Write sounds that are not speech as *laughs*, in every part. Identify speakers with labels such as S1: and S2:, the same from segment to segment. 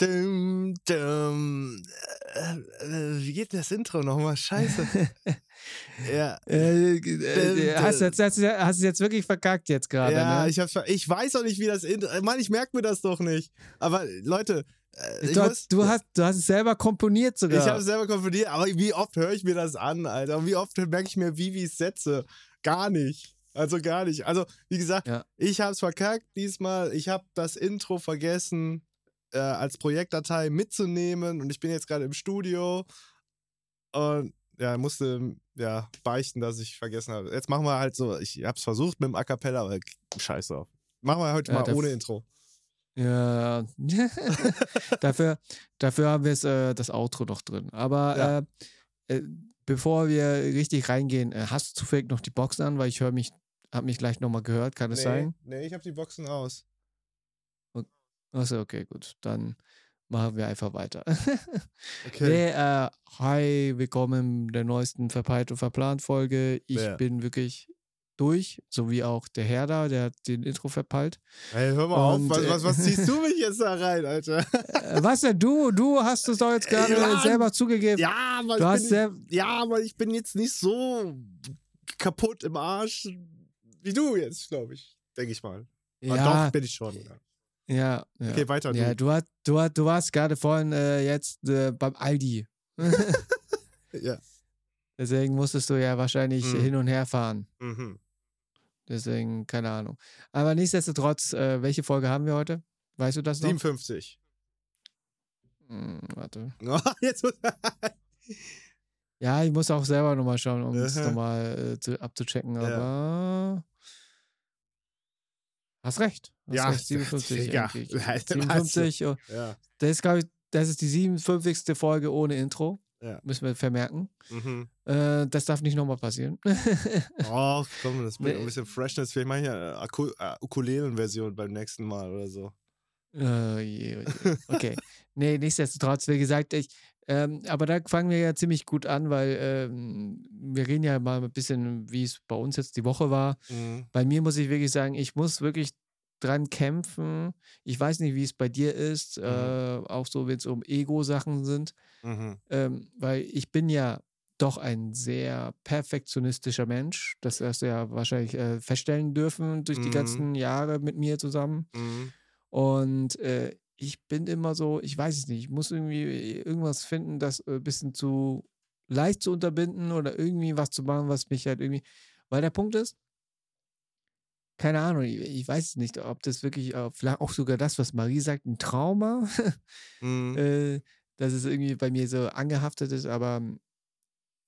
S1: Dum, dum. Äh, äh, wie geht das Intro nochmal? Scheiße. *laughs* ja.
S2: Äh, äh, hast, du jetzt, hast, du, hast du jetzt wirklich verkackt jetzt gerade?
S1: Ja,
S2: ne?
S1: ich, ver- ich weiß auch nicht, wie das Intro. Mann, ich merke mir das doch nicht. Aber Leute, äh,
S2: du,
S1: muss,
S2: hast, du, hast, du hast es selber komponiert sogar.
S1: ich habe es selber konfrontiert, aber wie oft höre ich mir das an, Alter? Und wie oft merke ich mir, wie wie ich es setze? Gar nicht. Also gar nicht. Also, wie gesagt,
S2: Ja.
S1: ich habe es verkackt diesmal. Ich habe das Intro vergessen, äh, als Projektdatei mitzunehmen. Und ich bin jetzt gerade im Studio. Und ja, musste ja beichten, dass ich vergessen habe. Jetzt machen wir halt so, ich habe es versucht mit dem A Cappella, aber scheiß drauf. Machen wir heute
S2: Ja,
S1: mal ohne Intro.
S2: Ja, *laughs* dafür, dafür haben wir es, äh, das Outro noch drin. Aber
S1: Ja.
S2: äh, äh, bevor wir richtig reingehen, äh, hast du zufällig noch die Boxen an, weil ich höre mich, habe mich gleich nochmal gehört, kann es sein?
S1: nee, ich habe die Boxen aus.
S2: Achso, okay, gut. Dann machen wir einfach weiter. *laughs*
S1: Okay.
S2: Nee, äh, hi, willkommen in der neuesten Verpeilt und Verplant Folge. Ich
S1: Ja.
S2: bin wirklich durch, so wie auch der Herr da, der hat den Intro verpeilt.
S1: Hey, hör mal
S2: Und,
S1: auf, was,
S2: äh,
S1: was, was ziehst du mich *laughs* jetzt da rein, Alter?
S2: Äh, was denn du? Du hast es doch jetzt gerade
S1: Ja,
S2: selber zugegeben.
S1: Ja, aber
S2: du
S1: ich bin, ja, aber ich bin jetzt nicht so kaputt im Arsch wie du jetzt, glaube ich. Denke ich mal. Aber
S2: Ja,
S1: doch, bin ich schon. Ja.
S2: Ja, ja.
S1: Okay, weiter.
S2: Ja,
S1: du.
S2: du, hast, du, hast, du warst gerade vorhin äh, jetzt äh, beim Aldi. *laughs*
S1: Ja.
S2: Deswegen musstest du ja wahrscheinlich
S1: Mhm.
S2: hin und her fahren.
S1: Mhm.
S2: Deswegen, keine Ahnung. Aber nichtsdestotrotz, äh, welche Folge haben wir heute? Weißt du das noch?
S1: 57.
S2: Hm, warte. *laughs*
S1: Oh, jetzt muss *laughs*
S2: Ja, ich muss auch selber nochmal schauen, um es nochmal äh, zu, abzuchecken,
S1: Ja.
S2: aber. Hast recht. Hast
S1: Ja,
S2: recht, 57.
S1: Digga.
S2: eigentlich.
S1: Weißt du.
S2: 57. oh,
S1: ja.
S2: Das ist, glaube ich, das ist die 57. Folge ohne Intro.
S1: Ja.
S2: Müssen wir vermerken.
S1: Mhm.
S2: Äh, das darf nicht nochmal passieren. *laughs*
S1: Oh, komm, das bringt
S2: Nee.
S1: ein bisschen Freshness. Vielleicht mache ich eine Aku- äh, Ukulelen-Version beim nächsten Mal oder so.
S2: Äh, je, oh je. Okay. *laughs* nee, nichtsdestotrotz, wie gesagt, ich, ähm, aber da fangen wir ja ziemlich gut an, weil ähm, wir reden ja mal ein bisschen, wie es bei uns jetzt die Woche war.
S1: Mhm.
S2: Bei mir muss ich wirklich sagen, ich muss wirklich dran kämpfen. Ich weiß nicht, wie es bei dir ist, äh, auch so, wenn es um Ego-Sachen sind,
S1: Mhm.
S2: ähm, weil ich bin ja doch ein sehr perfektionistischer Mensch. Das hast du ja wahrscheinlich äh, feststellen dürfen durch die
S1: Mhm.
S2: ganzen Jahre mit mir zusammen.
S1: Mhm.
S2: Und äh, ich bin immer so, ich weiß es nicht, ich muss irgendwie irgendwas finden, das ein bisschen zu leicht zu unterbinden oder irgendwie was zu machen, was mich halt irgendwie. Weil der Punkt ist, keine Ahnung, ich, weiß es nicht, ob das wirklich, äh, vielleicht auch sogar das, was Marie sagt, ein Trauma, *laughs*
S1: Mhm.
S2: äh, dass es irgendwie bei mir so angehaftet ist, aber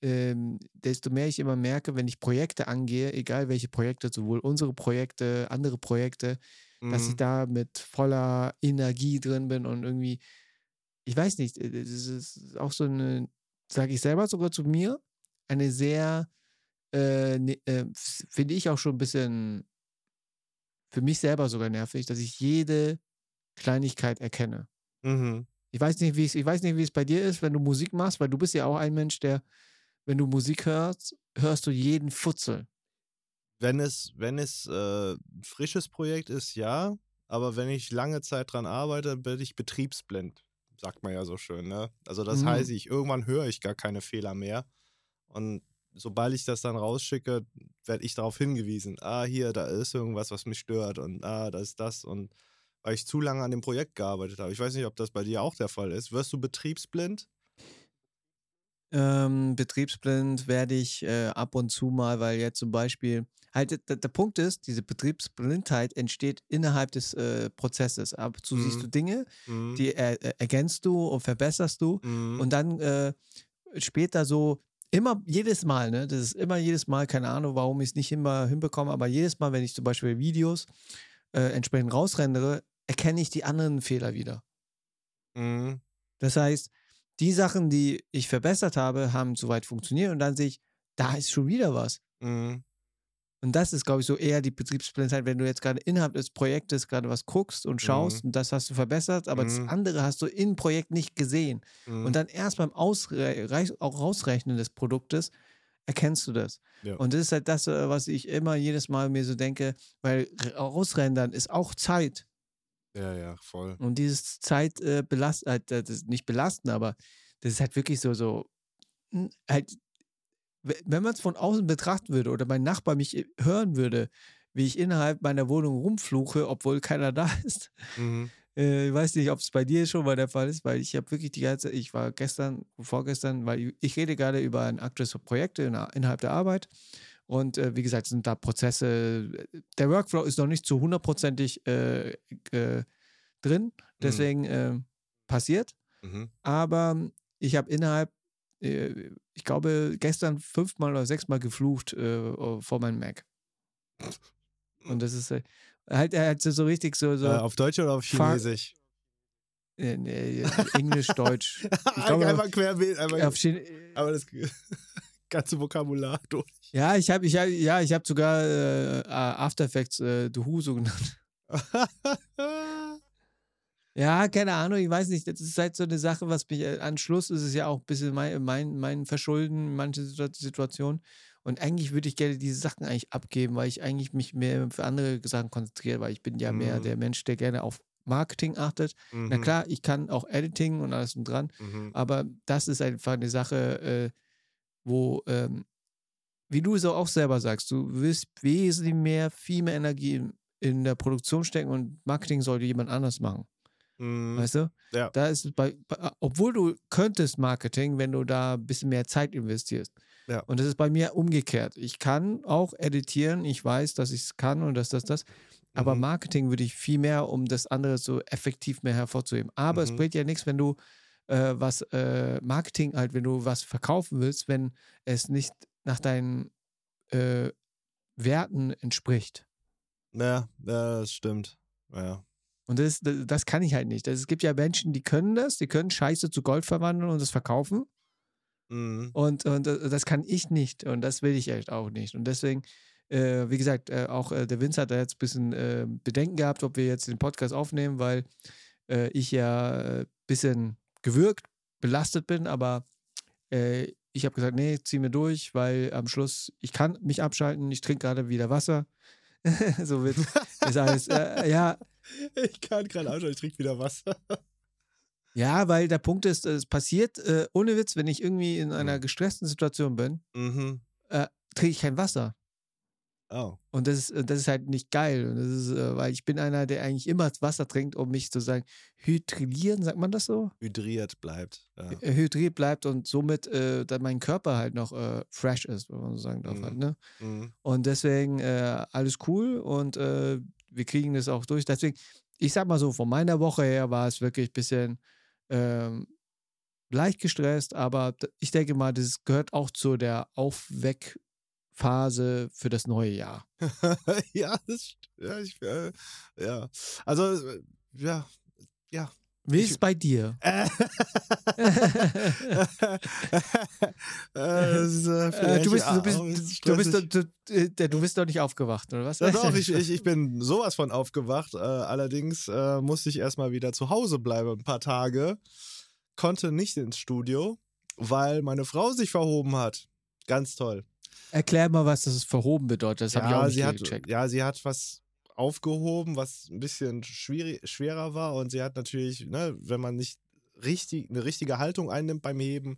S2: ähm, desto mehr ich immer merke, wenn ich Projekte angehe, egal welche Projekte, sowohl unsere Projekte, andere Projekte, dass ich
S1: Mhm.
S2: da mit voller Energie drin bin und irgendwie, ich weiß nicht, äh, das ist auch so eine, sage ich selber sogar zu mir, eine sehr, äh, ne, äh, finde ich auch schon ein bisschen für mich selber sogar nervig, dass ich jede Kleinigkeit erkenne.
S1: Mhm.
S2: Ich weiß nicht, wie es, ich weiß nicht, wie es bei dir ist, wenn du Musik machst, weil du bist ja auch ein Mensch, der, wenn du Musik hörst, hörst du jeden Futzel.
S1: Wenn es, wenn es äh, ein frisches Projekt ist, ja. Aber wenn ich lange Zeit dran arbeite, bin ich betriebsblind. Sagt man ja so schön, ne? Also das
S2: Mhm.
S1: heißt, ich irgendwann höre ich gar keine Fehler mehr. Und sobald ich das dann rausschicke, werde ich darauf hingewiesen. Ah, hier, da ist irgendwas, was mich stört. Und ah, da ist das. Und weil ich zu lange an dem Projekt gearbeitet habe. Ich weiß nicht, ob das bei dir auch der Fall ist. Wirst du betriebsblind?
S2: Ähm, betriebsblind werde ich äh, ab und zu mal, weil jetzt zum Beispiel, halt der, der Punkt ist, diese Betriebsblindheit entsteht innerhalb des äh, Prozesses. Ab und zu siehst
S1: Mhm.
S2: du Dinge,
S1: Mhm.
S2: die er, ergänzt du und verbesserst du
S1: Mhm.
S2: und dann äh, später so immer jedes Mal, ne, das ist immer jedes Mal, keine Ahnung, warum ich es nicht immer hinbekomme, aber jedes Mal, wenn ich zum Beispiel Videos äh, entsprechend rausrendere, erkenne ich die anderen Fehler wieder.
S1: Mhm.
S2: Das heißt, die Sachen, die ich verbessert habe, haben soweit funktioniert und dann sehe ich, da ist schon wieder was.
S1: Mhm.
S2: Und das ist, glaube ich, so eher die Betriebsblindheit, wenn du jetzt gerade innerhalb des Projektes gerade was guckst und schaust
S1: Mhm.
S2: und das hast du verbessert, aber das
S1: Mhm.
S2: andere hast du im Projekt nicht gesehen.
S1: Mhm.
S2: Und dann erst beim Ausre Rausrechnen des Produktes erkennst du das.
S1: Ja.
S2: Und das ist halt das, äh, was ich immer jedes Mal mir so denke, weil r- Ausrendern ist auch Zeit.
S1: Ja, ja, voll.
S2: Und dieses Zeit äh, belast, äh, das ist nicht belasten, aber das ist halt wirklich so, so, hm, halt, wenn man es von außen betrachten würde oder mein Nachbar mich äh, hören würde, wie ich innerhalb meiner Wohnung rumfluche, obwohl keiner *laughs* da ist.
S1: Mhm.
S2: Äh, ich weiß nicht, ob es bei dir schon mal der Fall ist, weil ich habe wirklich die ganze, ich war gestern, vorgestern, weil ich rede gerade über ein aktuelles Projekt in, innerhalb der Arbeit. Und äh, wie gesagt, sind da Prozesse, der Workflow ist noch nicht zu hundertprozentig äh, äh, drin, deswegen äh, passiert.
S1: Mhm.
S2: Aber ich habe innerhalb, äh, ich glaube, gestern fünfmal oder sechsmal geflucht äh, vor meinem Mac. Und das ist äh, halt, halt so richtig so, so
S1: Äh, auf Deutsch oder auf Chinesisch?
S2: äh, nee, *laughs* Englisch, Deutsch. *laughs* Ich glaube,
S1: einfach querbeet, einfach
S2: auf Chin
S1: aber das *laughs* ganze Vokabular durch.
S2: ja, ich habe ich hab, ja, ich hab sogar äh, After Effects äh, Duhu so genannt. Ja, keine Ahnung, ich weiß nicht. Das ist halt so eine Sache, was mich äh, an Schluss ist es ja auch ein bisschen mein, mein, mein Verschulden in manchen Situa- Situationen. Und eigentlich würde ich gerne diese Sachen eigentlich abgeben, weil ich eigentlich mich mehr für andere Sachen konzentriere, weil ich bin ja mehr
S1: Mhm.
S2: der Mensch, der gerne auf Marketing achtet. Na
S1: Mhm,
S2: klar, ich kann auch Editing und alles und dran,
S1: mhm.
S2: aber das ist einfach eine Sache, äh, wo, ähm, wie du so auch selber sagst, du willst wesentlich mehr, viel mehr Energie in, in der Produktion stecken und Marketing sollte jemand anders machen.
S1: Mhm.
S2: Weißt du?
S1: Ja.
S2: Da ist es bei, bei, obwohl du könntest Marketing, wenn du da ein bisschen mehr Zeit investierst.
S1: Ja.
S2: Und das ist bei mir umgekehrt. Ich kann auch editieren, ich weiß, dass ich es kann und dass das, das. Aber
S1: Mhm.
S2: Marketing würde ich viel mehr, um das andere so effektiv mehr hervorzuheben. Aber es
S1: Mhm.
S2: bringt ja nichts, wenn du äh, was äh, Marketing halt, wenn du was verkaufen willst, wenn es nicht nach deinen äh, Werten entspricht.
S1: Ja, ja, das stimmt. Ja.
S2: Und das, das kann ich halt nicht. Das, es gibt ja Menschen, die können das, die können Scheiße zu Gold verwandeln und das verkaufen.
S1: Mhm.
S2: Und, und äh, das kann ich nicht. Und das will ich echt auch nicht. Und deswegen, äh, wie gesagt, äh, auch äh, der Vince hat da jetzt ein bisschen äh, Bedenken gehabt, ob wir jetzt den Podcast aufnehmen, weil äh, ich ja ein bisschen gewürgt, belastet bin. Aber äh, ich habe gesagt, nee, zieh mir durch, weil am Schluss, ich kann mich abschalten, ich trinke gerade wieder Wasser. *laughs* so wird ist alles. Äh, ja, *laughs*
S1: Ich kann gerade ausschauen, ich trinke wieder Wasser.
S2: Ja, weil der Punkt ist, es passiert, äh, ohne Witz, wenn ich irgendwie in einer
S1: Mhm.
S2: gestressten Situation bin,
S1: Mhm.
S2: trinke ich kein Wasser.
S1: Oh.
S2: Und das ist, äh, das ist halt nicht geil. Und das ist, äh, weil ich bin einer, der eigentlich immer Wasser trinkt, um mich sozusagen hydrieren, sagt man das so?
S1: Hydriert bleibt. Ja.
S2: Äh, Hydriert bleibt und somit äh, dann mein Körper halt noch äh, fresh ist, wenn man so sagen darf.
S1: Mhm.
S2: Halt, ne?
S1: Mhm.
S2: Und deswegen äh, alles cool und äh, wir kriegen das auch durch. Deswegen, ich sag mal so, von meiner Woche her war es wirklich ein bisschen ähm, leicht gestresst, aber ich denke mal, das gehört auch zu der Aufweckphase für das neue Jahr. *laughs*
S1: ja, das ja, ich, äh, ja. Also, äh, ja, ja.
S2: Wie ist es bei dir? *laughs*
S1: Äh, äh,
S2: Äh, du, bist, du, du, doch- du, du bist doch nicht aufgewacht, oder was?
S1: Ja, doch, ich, *laughs* ich, ich bin sowas von aufgewacht. Äh, allerdings äh, musste ich erstmal wieder zu Hause bleiben, ein paar Tage. Konnte nicht ins Studio, weil meine Frau sich verhoben hat. Ganz toll.
S2: Erklär mal, was das verhoben bedeutet. Das habe ich auch nicht
S1: hat,
S2: gecheckt.
S1: ja, sie hat was aufgehoben, was ein bisschen schwierig, schwerer war. Und sie hat natürlich, ne, wenn man nicht richtig, eine richtige Haltung einnimmt beim Heben,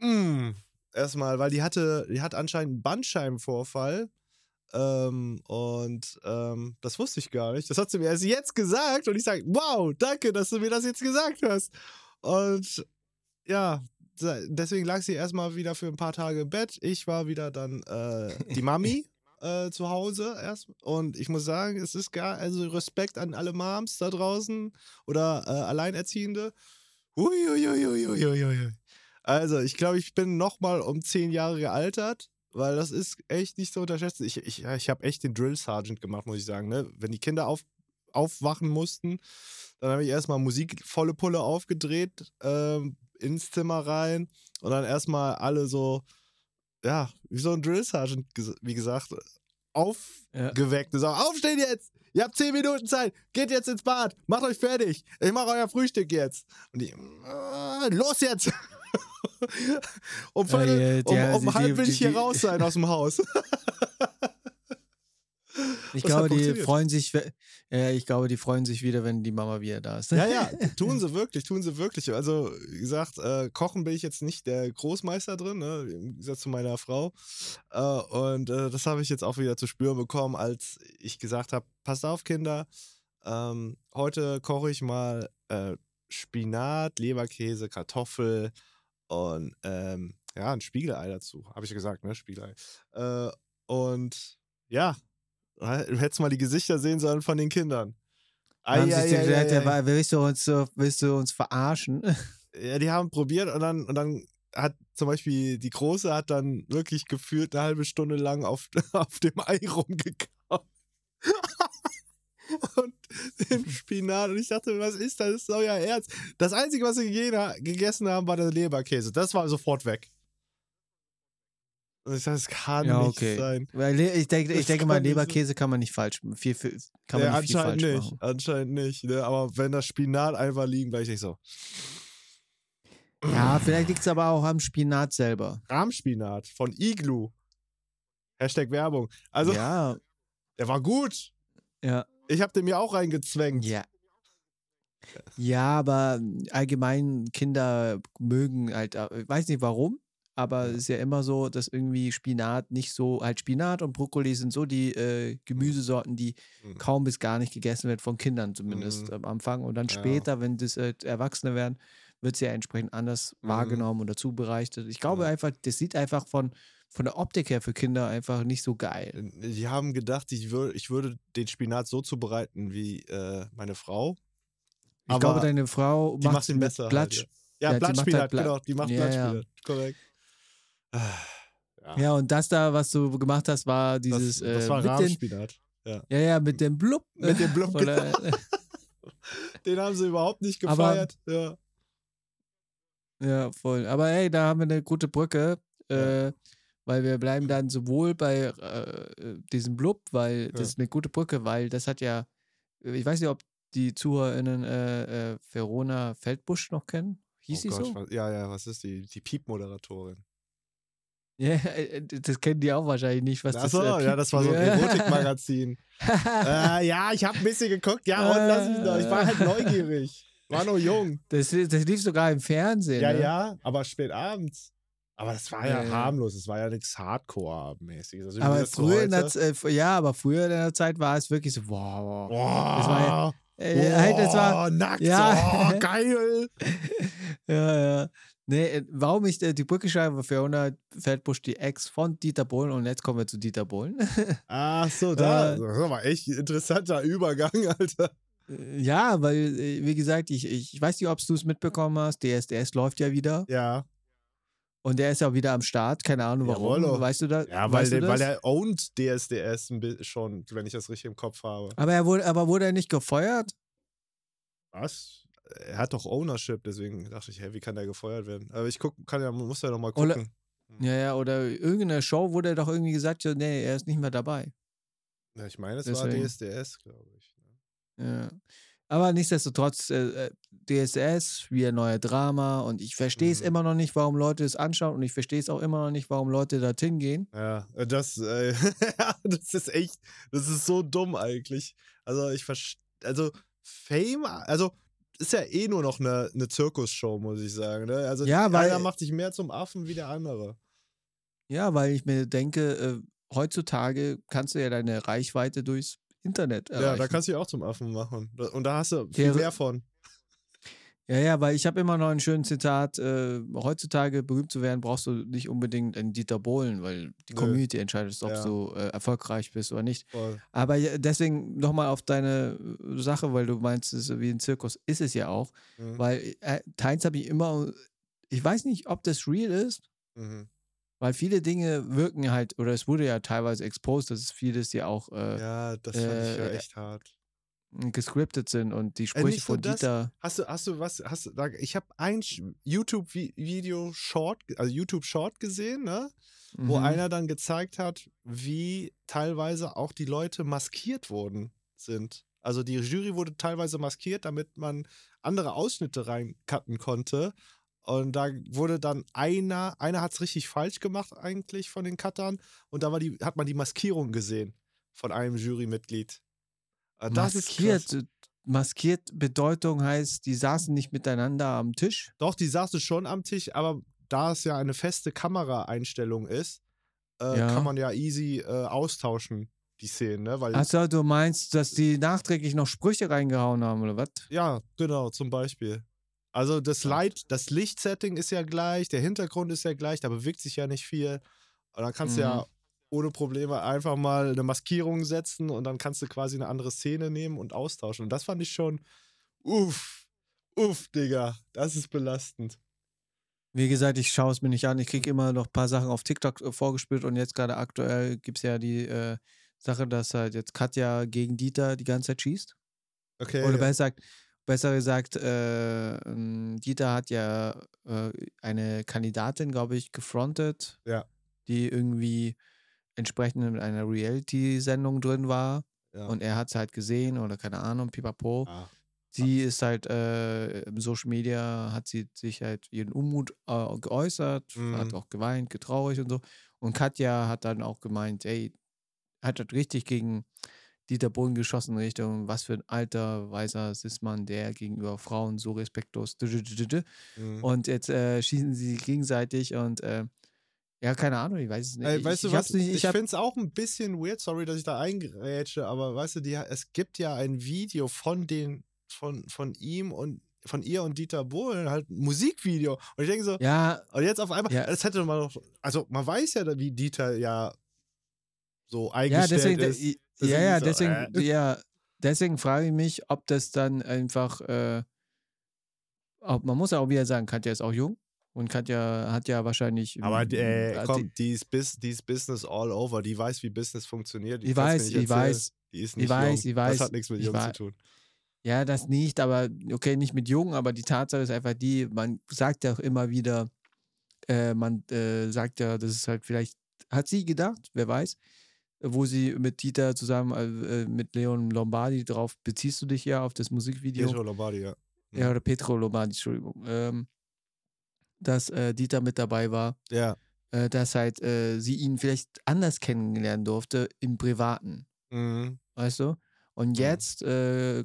S1: mm, erstmal, weil die hatte, die hat anscheinend einen Bandscheibenvorfall. Ähm, und ähm, das wusste ich gar nicht. Das hat sie mir erst jetzt gesagt und ich sage, wow, danke, dass du mir das jetzt gesagt hast. Und ja, deswegen lag sie erstmal wieder für ein paar Tage im Bett. Ich war wieder dann äh, die Mami *laughs* äh, zu Hause erst. Und ich muss sagen, es ist gar, also Respekt an alle Moms da draußen oder äh, Alleinerziehende. Uiuiuiuiuiui. Also, ich glaube, ich bin nochmal um zehn Jahre gealtert, weil das ist echt nicht zu unterschätzen. Ich, ich, ich habe echt den Drill Sergeant gemacht, muss ich sagen. Ne? Wenn die Kinder auf, aufwachen mussten, dann habe ich erstmal Musik volle Pulle aufgedreht, ähm, ins Zimmer rein und dann erstmal alle so, ja, wie so ein Drill Sergeant, wie gesagt, aufgeweckt. Und sagen, aufstehen jetzt! Ihr habt zehn Minuten Zeit, geht jetzt ins Bad, macht euch fertig, ich mache euer Frühstück jetzt. Und die, äh, los jetzt! *laughs* um Viertel,
S2: Äh,
S1: um,
S2: ja,
S1: um
S2: die-
S1: halb
S2: die-
S1: will ich
S2: die-
S1: hier raus sein aus dem Haus. *laughs*
S2: Ich
S1: Das
S2: glaube, die freuen sich, ja, ich glaube, die freuen sich wieder, wenn die Mama wieder da ist.
S1: Ja, ja, *laughs* tun sie wirklich, tun sie wirklich. Also, wie gesagt, äh, kochen bin ich jetzt nicht der Großmeister drin, ne? im Gegensatz zu meiner Frau. Äh, und äh, das habe ich jetzt auch wieder zu spüren bekommen, als ich gesagt habe: Passt auf, Kinder, ähm, heute koche ich mal äh, Spinat, Leberkäse, Kartoffel und ähm, ja, ein Spiegelei dazu. Habe ich ja gesagt, ne? Spiegelei. Äh, und ja, du hättest mal die Gesichter sehen sollen von den Kindern. Ei,
S2: die
S1: ei, ei,
S2: gedacht,
S1: ei,
S2: ja,
S1: ei.
S2: wa- willst, du uns, so- willst du uns verarschen? *laughs*
S1: Ja, die haben probiert und dann, und dann hat zum Beispiel die Große hat dann wirklich gefühlt eine halbe Stunde lang auf, *laughs* auf dem Ei rumgekaut. *laughs* und den Spinat. Und ich dachte, was ist das? Das ist euer Ernst. Das Einzige, was sie gege- gegessen haben, war der Leberkäse. Das war sofort weg. Und ich dachte, das kann
S2: Ja,
S1: nicht
S2: okay.
S1: sein.
S2: Weil ich denke, ich
S1: Das
S2: denke mal,
S1: nicht.
S2: Leberkäse kann man nicht falsch, viel, viel, kann man nicht viel falsch
S1: nicht.
S2: machen.
S1: Anscheinend nicht. Ne? Aber wenn das Spinat einfach liegen bleibt, ich nicht so.
S2: Ja, vielleicht liegt es aber auch am Spinat selber.
S1: Rahmspinat von Iglu. Hashtag Werbung. Also,
S2: ja,
S1: der war gut.
S2: ja,
S1: Ich habe den mir auch reingezwängt.
S2: ja. Ja, aber allgemein Kinder mögen halt, äh, ich weiß nicht warum, aber es ist ja immer so, dass irgendwie Spinat nicht so, halt Spinat und Brokkoli sind so die äh, Gemüsesorten, die
S1: Mhm.
S2: kaum bis gar nicht gegessen wird, von Kindern zumindest
S1: Mhm.
S2: am Anfang. Und dann
S1: Ja.
S2: später, wenn das äh, Erwachsene werden, wird es ja entsprechend anders
S1: Mhm.
S2: wahrgenommen oder zubereitet. Ich glaube
S1: Ja.
S2: einfach, das sieht einfach von, von der Optik her für Kinder einfach nicht so geil.
S1: Die haben gedacht, ich, wür ich würde den Spinat so zubereiten wie äh, meine Frau.
S2: Ich
S1: Aber
S2: glaube, deine Frau macht
S1: macht ihn besser.
S2: Blatt.
S1: Halt, ja, ja
S2: Ja, macht
S1: Blattspinat,
S2: halt Bla-
S1: genau. Die macht
S2: Ja, ja.
S1: Blattspinat. Korrekt. Ja,
S2: Ja, und das da, was du gemacht hast, war dieses
S1: das, das
S2: äh,
S1: war
S2: mit den,
S1: Rahmspinat.
S2: ja, ja, mit dem Blub.
S1: Mit dem Blub, *laughs*
S2: Oder, *laughs*
S1: Den haben sie überhaupt nicht
S2: Aber-
S1: gefeiert. ja.
S2: ja, voll. Aber hey, da haben wir eine gute Brücke, äh, weil wir bleiben dann sowohl bei äh, diesem Blub, weil das
S1: Ja.
S2: ist eine gute Brücke, weil das hat ja, ich weiß nicht, ob die ZuhörerInnen äh, äh, Verona Feldbusch noch kennen. Hieß
S1: oh
S2: sie
S1: Gott,
S2: so?
S1: was, ja, ja, was ist die? Die Piep-Moderatorin.
S2: Ja, äh, das kennen die auch wahrscheinlich nicht, was
S1: Achso,
S2: das äh,
S1: ja, das war so ein. Erotikmagazin. *laughs* äh, ja, ich habe ein bisschen geguckt. Ja, und lass mich doch. Ich war halt neugierig. War noch jung.
S2: das, das lief sogar im Fernsehen.
S1: Ja,
S2: ne?
S1: ja, aber spät abends. Aber das war ja,
S2: Ja,
S1: harmlos. Es war ja nichts Hardcore-mäßiges. Also,
S2: Aber
S1: das so
S2: früher in der,
S1: heute-
S2: Z- äh, ja, aber früher in der Zeit war es wirklich so, wow.
S1: Boah,
S2: Das war ja- Äh, halt, das war,
S1: nackt.
S2: Ja.
S1: Oh, geil. *laughs*
S2: ja, ja. Nee, äh, warum ich äh, die Brücke schreibe, Fiona Feldbusch, die Ex von Dieter Bohlen und jetzt kommen wir zu Dieter Bohlen. *laughs*
S1: Ach so, da.
S2: Äh.
S1: Das war echt ein interessanter Übergang, *laughs* Alter.
S2: Ja, weil, wie gesagt, ich, ich weiß nicht, ob du es mitbekommen hast, DSDS läuft ja wieder
S1: Ja.
S2: und der ist ja wieder am Start, keine Ahnung warum,
S1: Jawollo.
S2: weißt du da?
S1: Ja, weil,
S2: weißt du
S1: weil er owned DSDS schon, wenn ich das richtig im Kopf habe.
S2: aber, er wurde, aber wurde er nicht gefeuert?
S1: Was? Er hat doch Ownership, deswegen dachte ich, hä, wie kann der gefeuert werden? Aber ich guck, kann ja, muss ja noch mal
S2: Oder-
S1: gucken.
S2: Ja, ja, oder irgendeine Show wurde doch irgendwie gesagt, so, nee, er ist nicht mehr dabei.
S1: Ja, ich meine, es war DSDS, glaube ich. ne?
S2: Ja. Aber nichtsdestotrotz, äh, äh, DSS, wieder neue Drama und ich verstehe es
S1: Mhm.
S2: immer noch nicht, warum Leute es anschauen und ich verstehe es auch immer noch nicht, warum Leute dorthin gehen.
S1: Ja, äh, das, äh, *laughs* das ist echt, das ist so dumm eigentlich. Also ich verstehe, also Fame, also ist ja eh nur noch eine, eine Zirkusshow, muss ich sagen. Ne? Also
S2: Ja, weil-
S1: einer macht sich mehr zum Affen wie der andere.
S2: Ja, weil ich mir denke, äh, heutzutage kannst du ja deine Reichweite durchs Internet erreichen.
S1: Ja, da kannst du dich auch zum Affen machen. Und da hast du viel
S2: Theori-
S1: mehr von.
S2: Ja, ja, weil ich habe immer noch ein schönes Zitat, äh, heutzutage berühmt zu werden, brauchst du nicht unbedingt einen Dieter Bohlen, weil die
S1: Nö.
S2: Community entscheidet, ob
S1: Ja.
S2: du äh, erfolgreich bist oder nicht.
S1: Voll.
S2: Aber ja, deswegen nochmal auf deine äh, Sache, weil du meinst, es ist wie ein Zirkus, ist es ja auch.
S1: Mhm.
S2: Weil äh, teils habe ich immer, ich weiß nicht, ob das real ist,
S1: Mhm.
S2: weil viele Dinge wirken halt, oder es wurde ja teilweise exposed, dass es vieles ja auch äh,
S1: Ja, das fand ich ja
S2: äh,
S1: echt hart.
S2: Gescriptet sind und die
S1: Äh,
S2: Sprüche
S1: so
S2: von
S1: das,
S2: Dieter.
S1: Hast du, hast du was, hast du, da- ich habe ein YouTube-Video Short, also YouTube Short gesehen, ne? Wo
S2: Mhm.
S1: einer dann gezeigt hat, wie teilweise auch die Leute maskiert worden sind. Also die Jury wurde teilweise maskiert, damit man andere Ausschnitte reincutten konnte. Und da wurde dann einer, einer hat es richtig falsch gemacht eigentlich von den Cuttern. Und da war die, hat man die Maskierung gesehen von einem Jurymitglied. Äh, Das
S2: Maskiert.
S1: krass.
S2: Maskiert Bedeutung heißt, die saßen nicht miteinander am Tisch.
S1: Doch, die saßen schon am Tisch, aber da es ja eine feste Kameraeinstellung ist, äh,
S2: Ja.
S1: kann man ja easy äh, austauschen, die Szenen, ne? Weil,
S2: Achso, du meinst, dass die nachträglich noch Sprüche reingehauen haben, oder was?
S1: ja, genau, zum Beispiel. Also das. Light, das Lichtsetting ist ja gleich, der Hintergrund ist ja gleich, da bewegt sich ja nicht viel. Und dann kannst du ja
S2: Mhm.
S1: Ohne Probleme einfach mal eine Maskierung setzen und dann kannst du quasi eine andere Szene nehmen und austauschen. Und das fand ich schon, uff, uff, Digga, das ist belastend.
S2: Wie gesagt, ich schaue es mir nicht an. Ich kriege immer noch ein paar Sachen auf TikTok äh, vorgespielt und jetzt gerade aktuell gibt es ja die äh, Sache, dass halt jetzt Katja gegen Dieter die ganze Zeit schießt.
S1: Okay.
S2: Oder
S1: ja.
S2: besser gesagt, besser gesagt, äh, ähm, Dieter hat ja äh, eine Kandidatin, glaube ich, gefrontet,
S1: Ja.
S2: die irgendwie entsprechend in einer Reality-Sendung drin war.
S1: ja.
S2: Und er hat es halt gesehen oder keine Ahnung, pipapo.
S1: Ah.
S2: Sie ist halt äh, im Social Media, hat sie sich halt ihren Unmut äh, geäußert, hat
S1: Mhm.
S2: auch geweint, getraurig und so. Und Katja hat dann auch gemeint, ey, hat halt richtig gegen Dieter Bohlen geschossen in Richtung, was für ein alter, weiser Sismann, der gegenüber Frauen so respektlos.
S1: Mhm.
S2: Und jetzt äh, schießen sie gegenseitig und äh, ja, keine Ahnung, ich weiß es nicht. Ich,
S1: weißt du
S2: ich
S1: was?
S2: hab's nicht,
S1: ich
S2: ich hab,
S1: finde es auch ein bisschen weird, sorry, dass ich da eingrätsche, aber weißt du, die, es gibt ja ein Video von den, von, von ihm und von ihr und Dieter Bohlen, halt ein Musikvideo. Und ich denke so,
S2: ja,
S1: und jetzt auf einmal,
S2: Ja.
S1: das hätte man doch, also man weiß ja, wie Dieter ja so
S2: Ja,
S1: eingestellt
S2: deswegen,
S1: ist. Deswegen
S2: ja, ja,
S1: so,
S2: deswegen,
S1: äh.
S2: ja, deswegen frage ich mich, ob das dann einfach, äh, ob, man muss ja auch wieder sagen, Katja ist auch jung und Katja hat ja wahrscheinlich.
S1: Aber äh,
S2: hat
S1: komm, die ist, bis, die ist Business all over. Die weiß, wie Business funktioniert. Die
S2: Ich weiß, ich weiß,
S1: Die ist
S2: ich
S1: nicht
S2: weiß,
S1: jung.
S2: ich weiß,
S1: Das hat nichts mit
S2: ich
S1: jung zu tun.
S2: Ja, das nicht, aber okay, nicht mit jung, aber die Tatsache ist einfach die, man sagt ja auch immer wieder, äh, man äh, sagt ja, das ist halt vielleicht, hat sie gedacht, wer weiß, wo sie mit Dieter zusammen, äh, äh, mit Leon Lombardi drauf, beziehst du dich ja auf das Musikvideo?
S1: Pietro Lombardi, ja.
S2: Ja, oder Petro Lombardi, Entschuldigung. Ähm, dass äh, Dieter mit dabei war,
S1: Ja.
S2: äh, dass halt äh, sie ihn vielleicht anders kennenlernen durfte im Privaten,
S1: Mhm.
S2: weißt du? Und
S1: Mhm.
S2: jetzt äh,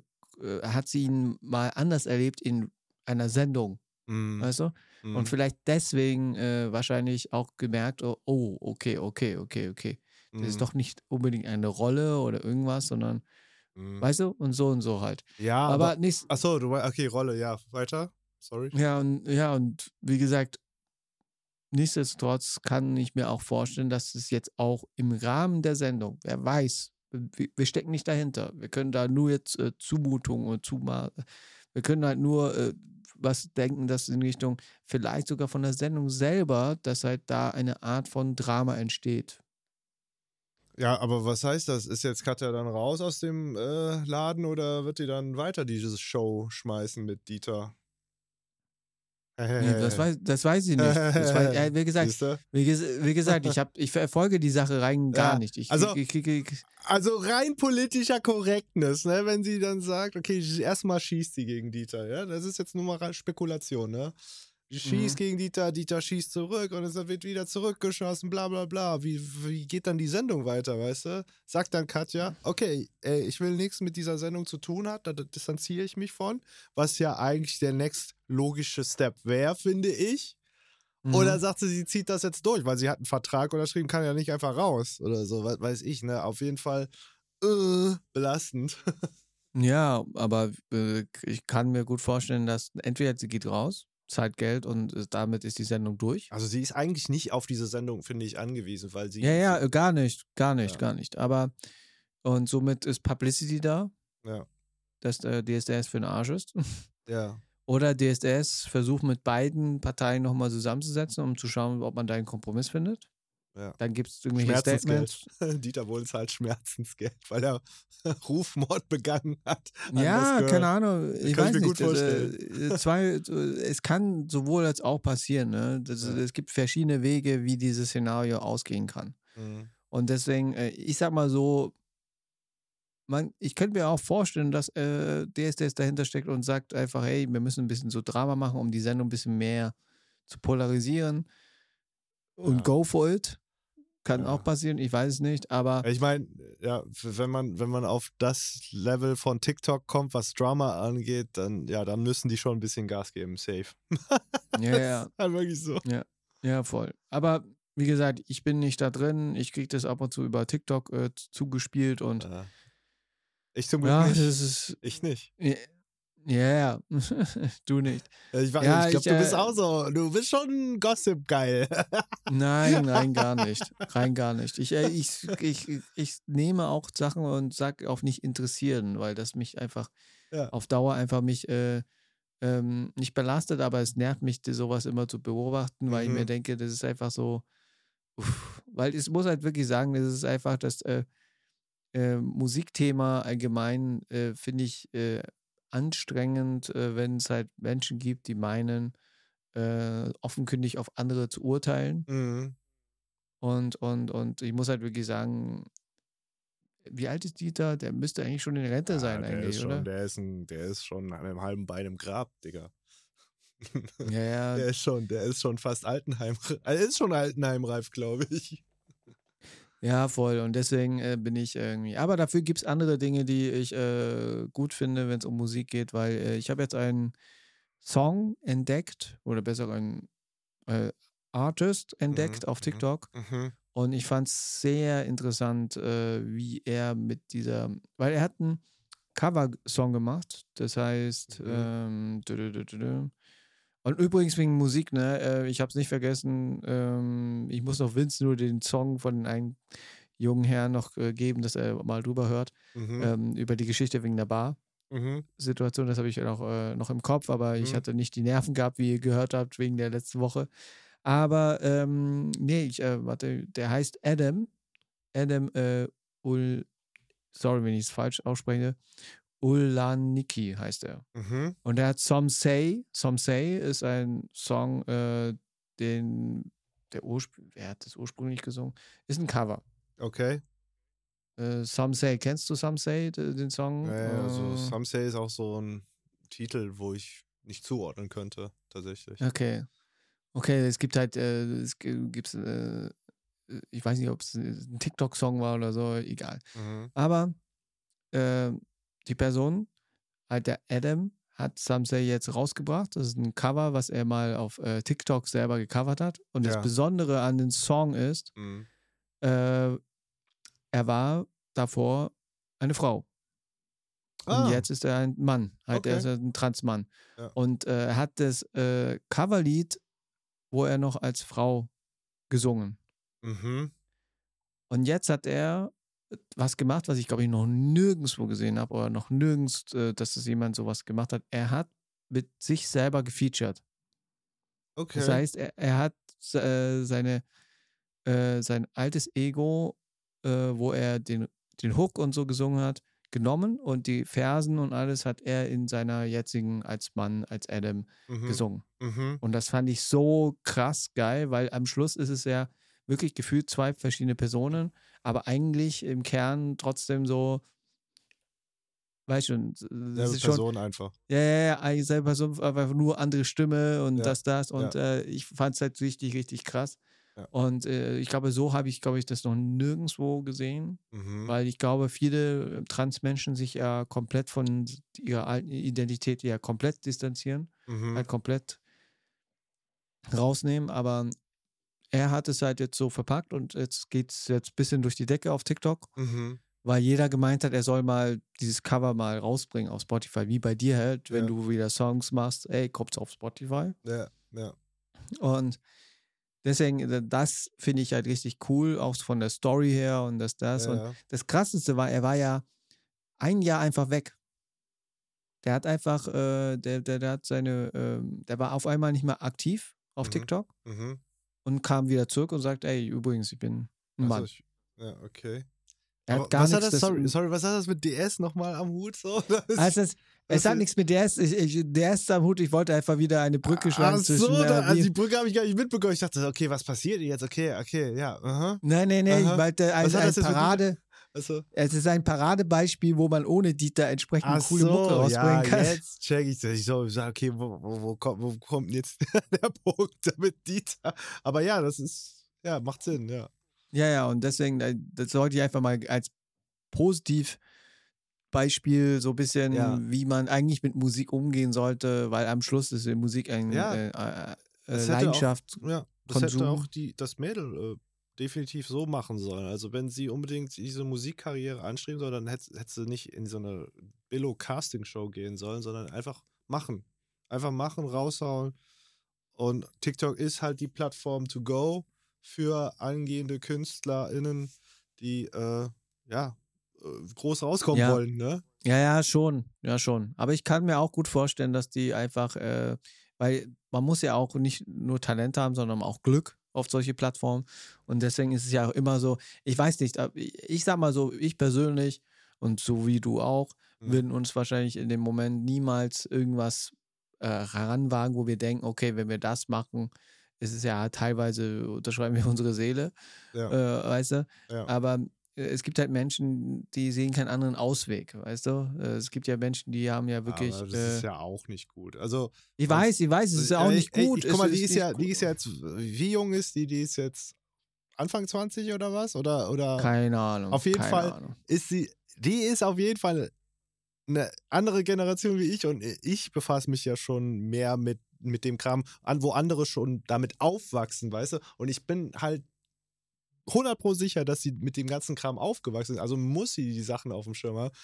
S2: hat sie ihn mal anders erlebt in einer Sendung,
S1: Mhm.
S2: weißt du?
S1: Mhm.
S2: Und vielleicht deswegen äh, wahrscheinlich auch gemerkt, oh, oh, okay, okay, okay, okay. Das
S1: Mhm.
S2: ist doch nicht unbedingt eine Rolle oder irgendwas, sondern,
S1: Mhm.
S2: weißt du, und so und so halt.
S1: Ja,
S2: aber
S1: aber.
S2: nicht,
S1: Achso, du okay, Rolle, ja. Weiter. Sorry.
S2: Ja, und ja, und wie gesagt, nichtsdestotrotz kann ich mir auch vorstellen, dass es jetzt auch im Rahmen der Sendung, wer weiß, wir, wir stecken nicht dahinter. Wir können da nur jetzt äh, Zumutungen und Zuma wir können halt nur äh, was denken, dass in Richtung vielleicht sogar von der Sendung selber, dass halt da eine Art von Drama entsteht.
S1: Ja, aber was heißt das? Ist jetzt Katja dann raus aus dem äh, Laden oder wird die dann weiter diese Show schmeißen mit Dieter?
S2: Nee, das, weiß, das weiß ich nicht. Weiß, *laughs* ja, wie gesagt, wie, ges- wie gesagt, ich, hab, *laughs* ich verfolge die Sache rein gar
S1: Ja,
S2: nicht. Ich,
S1: also-
S2: ich, ich,
S1: Also rein politischer Korrektness, ne? Wenn sie dann sagt, okay, erstmal schießt sie gegen Dieter, ja? Das ist jetzt nur mal Spekulation, ne? Sie schießt
S2: Mhm.
S1: gegen Dieter, Dieter schießt zurück und es wird wieder zurückgeschossen, bla bla bla. Wie, wie geht dann die Sendung weiter, weißt du? Sagt dann Katja, okay, ey, ich will nichts mit dieser Sendung zu tun haben, da distanziere ich mich von, was ja eigentlich der next logische Step wäre, finde ich.
S2: Mhm.
S1: Oder sagt sie, sie zieht das jetzt durch, weil sie hat einen Vertrag unterschrieben, kann ja nicht einfach raus oder so, we- weiß ich, ne? Auf jeden Fall äh, belastend. *laughs*
S2: Ja, aber äh, ich kann mir gut vorstellen, dass entweder sie geht raus, zahlt Geld und äh, damit ist die Sendung durch.
S1: Also sie ist eigentlich nicht auf diese Sendung, finde ich, angewiesen, weil sie.
S2: Ja, ja, äh, gar nicht, gar nicht,
S1: Ja.
S2: gar nicht. Aber und somit ist Publicity da,
S1: Ja,
S2: dass der DSDS für den Arsch ist. *laughs*
S1: ja.
S2: Oder DSDS versucht mit beiden Parteien nochmal zusammenzusetzen, um zu schauen, ob man da einen Kompromiss findet.
S1: Ja.
S2: Dann gibt es irgendwelche
S1: Schmerzensgeld.
S2: Statements. *laughs*
S1: Dieter Bohlen zahlt Schmerzensgeld, weil er *laughs* Rufmord begangen hat.
S2: Ja, keine Ahnung. Ich
S1: kann
S2: weiß
S1: ich mir
S2: nicht.
S1: gut
S2: das, äh, zwei, äh, es kann sowohl als auch passieren. Ne? Das,
S1: Ja.
S2: Es gibt verschiedene Wege, wie dieses Szenario ausgehen kann.
S1: Mhm.
S2: Und deswegen, äh, ich sag mal so, man, ich könnte mir auch vorstellen, dass äh, DSDS dahinter steckt und sagt einfach, hey, wir müssen ein bisschen so Drama machen, um die Sendung ein bisschen mehr zu polarisieren. Und
S1: Ja.
S2: go for it. Kann
S1: Ja.
S2: auch passieren, ich weiß es nicht, aber
S1: Ich meine, ja, wenn man, wenn man auf das Level von TikTok kommt, was Drama angeht, dann, ja, dann müssen die schon ein bisschen Gas geben, safe. *laughs*
S2: ja, ja,
S1: ist halt wirklich so.
S2: ja, voll. Aber wie gesagt, ich bin nicht da drin. Ich kriege das ab und zu über TikTok äh, zugespielt und
S1: Ja. Ich zum Glück
S2: ja,
S1: nicht.
S2: das ist.
S1: Ich nicht.
S2: Ja, ja, *laughs* du nicht.
S1: Ich, war-
S2: Ja,
S1: ich glaube,
S2: ich,
S1: du bist
S2: äh,
S1: auch so. Du bist schon Gossip geil. *laughs*
S2: Nein, nein, gar nicht. Rein gar nicht. Ich, äh, ich, ich, ich nehme auch Sachen und sag auf nicht interessieren, weil das mich einfach
S1: Ja.
S2: auf Dauer einfach mich äh, ähm, nicht belastet, aber es nervt mich, sowas immer zu beobachten, weil ich mir
S1: Mhm.
S2: denke, das ist einfach so, uff, weil es muss halt wirklich sagen, das ist einfach das äh, äh, Musikthema allgemein, äh, finde ich äh, anstrengend, äh, wenn es halt Menschen gibt, die meinen, äh, offenkundig auf andere zu urteilen.
S1: Mhm.
S2: Und, und, und ich muss halt wirklich sagen, wie alt ist Dieter? Der müsste eigentlich schon in Rente sein,
S1: der
S2: eigentlich,
S1: ist schon,
S2: oder?
S1: Der ist, ein, der ist schon an einem halben Bein im Grab, Digga.
S2: Ja, ja.
S1: Der ist schon, der ist schon fast Altenheim. *laughs* Er ist schon Altenheimreif, glaube ich.
S2: Ja, voll. Und deswegen äh, bin ich irgendwie. Aber dafür gibt es andere Dinge, die ich äh, gut finde, wenn es um Musik geht, weil äh, ich habe jetzt einen Song entdeckt, oder besser einen äh, Artist entdeckt
S1: Mhm,
S2: auf
S1: mhm.
S2: TikTok.
S1: Mhm.
S2: Und ich fand es sehr interessant, äh, wie er mit dieser, weil er hat einen Cover-Song gemacht, das heißt,
S1: Mhm.
S2: ähm, und übrigens wegen Musik, ne, äh, ich habe es nicht vergessen, ähm, ich muss noch Vince nur den Song von einem jungen Herrn noch äh, geben, dass er mal drüber hört,
S1: Mhm.
S2: ähm, über die Geschichte wegen der Bar-Situation,
S1: Mhm.
S2: das habe ich noch, äh, noch im Kopf, aber ich
S1: Mhm.
S2: hatte nicht die Nerven gehabt, wie ihr gehört habt, wegen der letzten Woche. Aber ähm, nee, ich, äh, warte, der heißt Adam. Adam äh, Ul, sorry, wenn ich es falsch ausspreche. Ulaniki heißt er.
S1: Mhm.
S2: Und er hat Some Say. Some Say ist ein Song, äh, den der Ursprung, wer hat das ursprünglich gesungen? Ist ein Cover.
S1: Okay.
S2: Äh, Some Say, kennst du Some Say, den Song?
S1: Ja, ja, also
S2: Äh,
S1: Some Say ist auch so ein Titel, wo ich nicht zuordnen könnte, tatsächlich.
S2: Okay. Okay, es gibt halt, äh, es gi- gibt's, äh, ich weiß nicht, ob es ein TikTok-Song war oder so, egal.
S1: Mhm.
S2: Aber äh, die Person, halt der Adam, hat Samsei jetzt rausgebracht. Das ist ein Cover, was er mal auf äh, TikTok selber gecovert hat. Und das
S1: Ja.
S2: Besondere an dem Song ist,
S1: Mhm.
S2: äh, er war davor eine Frau. Und
S1: Ah,
S2: jetzt ist er ein Mann. Halt, er
S1: Okay.
S2: ist ein Transmann.
S1: Ja.
S2: Und äh, er hat das äh, Coverlied, wo er noch als Frau gesungen.
S1: Mhm.
S2: Und jetzt hat er was gemacht, was ich glaube ich noch nirgendwo gesehen habe oder noch nirgends, äh, dass es jemand sowas gemacht hat. Er hat mit sich selber gefeatured.
S1: Okay.
S2: Das heißt, er, er hat äh, seine, äh, sein altes Ego, äh, wo er den, den Hook und so gesungen hat, genommen und die Versen und alles hat er in seiner jetzigen als Mann, als Adam
S1: mhm.
S2: gesungen.
S1: Mhm.
S2: Und das fand ich so krass geil, weil am Schluss ist es ja wirklich gefühlt zwei verschiedene Personen, aber eigentlich im Kern trotzdem so, weißt du, das
S1: Selbe
S2: ist schon,
S1: Person einfach.
S2: ja, ja, ja, selber Person, aber nur andere Stimme und
S1: Ja,
S2: das, das. Und äh, ich fand es halt richtig, richtig krass.
S1: Ja.
S2: Und äh, ich glaube, so habe ich, glaube ich, das noch nirgendwo gesehen,
S1: Mhm.
S2: weil ich glaube, viele äh, Transmenschen sich ja komplett von ihrer alten Identität ja komplett distanzieren
S1: Mhm.
S2: halt komplett rausnehmen, aber er hat es halt jetzt so verpackt und jetzt geht es jetzt ein bisschen durch die Decke auf TikTok,
S1: Mhm.
S2: weil jeder gemeint hat, er soll mal dieses Cover mal rausbringen auf Spotify, wie bei dir halt, wenn
S1: Ja.
S2: du wieder Songs machst, ey, kommt's auf Spotify.
S1: Ja, ja.
S2: Und deswegen, äh, das finde ich halt richtig cool, auch von der Story her und das, das.
S1: ja,
S2: Und
S1: ja.
S2: das Krasseste war, er war ja ein Jahr einfach weg. Der hat einfach, äh, der, der, der hat seine, ähm, der war auf einmal nicht mehr aktiv auf
S1: Mhm.
S2: TikTok
S1: Mhm.
S2: Und kam wieder zurück und sagt, ey, übrigens, ich bin ein
S1: Also
S2: Mann.
S1: ich, ja, okay.
S2: er hat gar
S1: was
S2: nichts.
S1: hat das,
S2: das-
S1: sorry, sorry, was hat das mit DS nochmal am Hut? So? *laughs* Das
S2: Also es, es hat
S1: also-
S2: nichts mit ist, ich, ich, ist am Hut. Ich wollte einfach wieder eine Brücke schlagen
S1: Ach so,
S2: zwischen.
S1: da,
S2: äh,
S1: also die Brücke habe ich gar nicht mitbekommen. Ich dachte, okay, was passiert jetzt? Okay, okay, ja. Aha.
S2: nein, nein, nein,
S1: Aha.
S2: ich wollte ein,
S1: Was hat
S2: ein
S1: das jetzt mit-
S2: Parade.
S1: Also,
S2: Es ist ein Paradebeispiel, wo man ohne Dieter entsprechend
S1: ach
S2: coole Mucke
S1: so,
S2: rausbringen
S1: ja,
S2: kann.
S1: jetzt check ich das. Ich so, sag, okay, wo, wo, wo, kommt, wo kommt jetzt *laughs* der Punkt damit Dieter? Aber ja, das ist, ja, macht Sinn, ja.
S2: Ja, ja, und deswegen, äh, das sollte ich einfach mal als positiv Beispiel so ein bisschen,
S1: Ja.
S2: wie man eigentlich mit Musik umgehen sollte, weil am Schluss ist Musik eine
S1: Ja.
S2: äh, äh,
S1: Das
S2: äh,
S1: hätte auch-
S2: Leidenschaft.
S1: Ja, das hätte
S2: Konsum.
S1: auch die, das Mädel äh, definitiv so machen sollen. Also wenn sie unbedingt diese Musikkarriere anstreben soll, dann hätte, hätte sie nicht in so eine Billo-Casting-Show gehen sollen, sondern einfach machen. Einfach machen, raushauen. Und TikTok ist halt die Plattform to go für angehende KünstlerInnen, die äh, ja äh, groß rauskommen
S2: Ja.
S1: wollen, ne?
S2: Ja, ja, schon, ja, schon. Aber ich kann mir auch gut vorstellen, dass die einfach, äh, weil man muss ja auch nicht nur Talent haben, sondern auch Glück auf solche Plattformen. Und deswegen ist es ja auch immer so, ich weiß nicht, ich sag mal so, ich persönlich und so wie du auch,
S1: Mhm.
S2: würden uns wahrscheinlich in dem Moment niemals irgendwas äh, heranwagen, wo wir denken, okay, wenn wir das machen, ist es ja teilweise, unterschreiben wir *laughs* unsere Seele,
S1: Ja.
S2: äh, weißt du?
S1: ja.
S2: Aber es gibt halt Menschen, die sehen keinen anderen Ausweg, weißt du? Äh, Es gibt ja Menschen, die haben ja wirklich.
S1: Aber das
S2: äh,
S1: ist ja auch nicht gut. Also
S2: ich weiß, ich weiß, es ist ja auch
S1: Ey,
S2: nicht
S1: ey,
S2: gut.
S1: Guck mal, die ist, ja, die ist ja jetzt, wie jung ist die? Die ist jetzt Anfang 20 oder was? Oder, oder
S2: Keine Ahnung.
S1: Auf jeden Fall
S2: Ahnung.
S1: ist sie, die ist auf jeden Fall eine andere Generation wie ich und ich befasse mich ja schon mehr mit, mit dem Kram, an, wo andere schon damit aufwachsen, weißt du? Und ich bin halt 100 pro sicher, dass sie mit dem ganzen Kram aufgewachsen ist. Also muss sie die Sachen auf dem Schirm haben.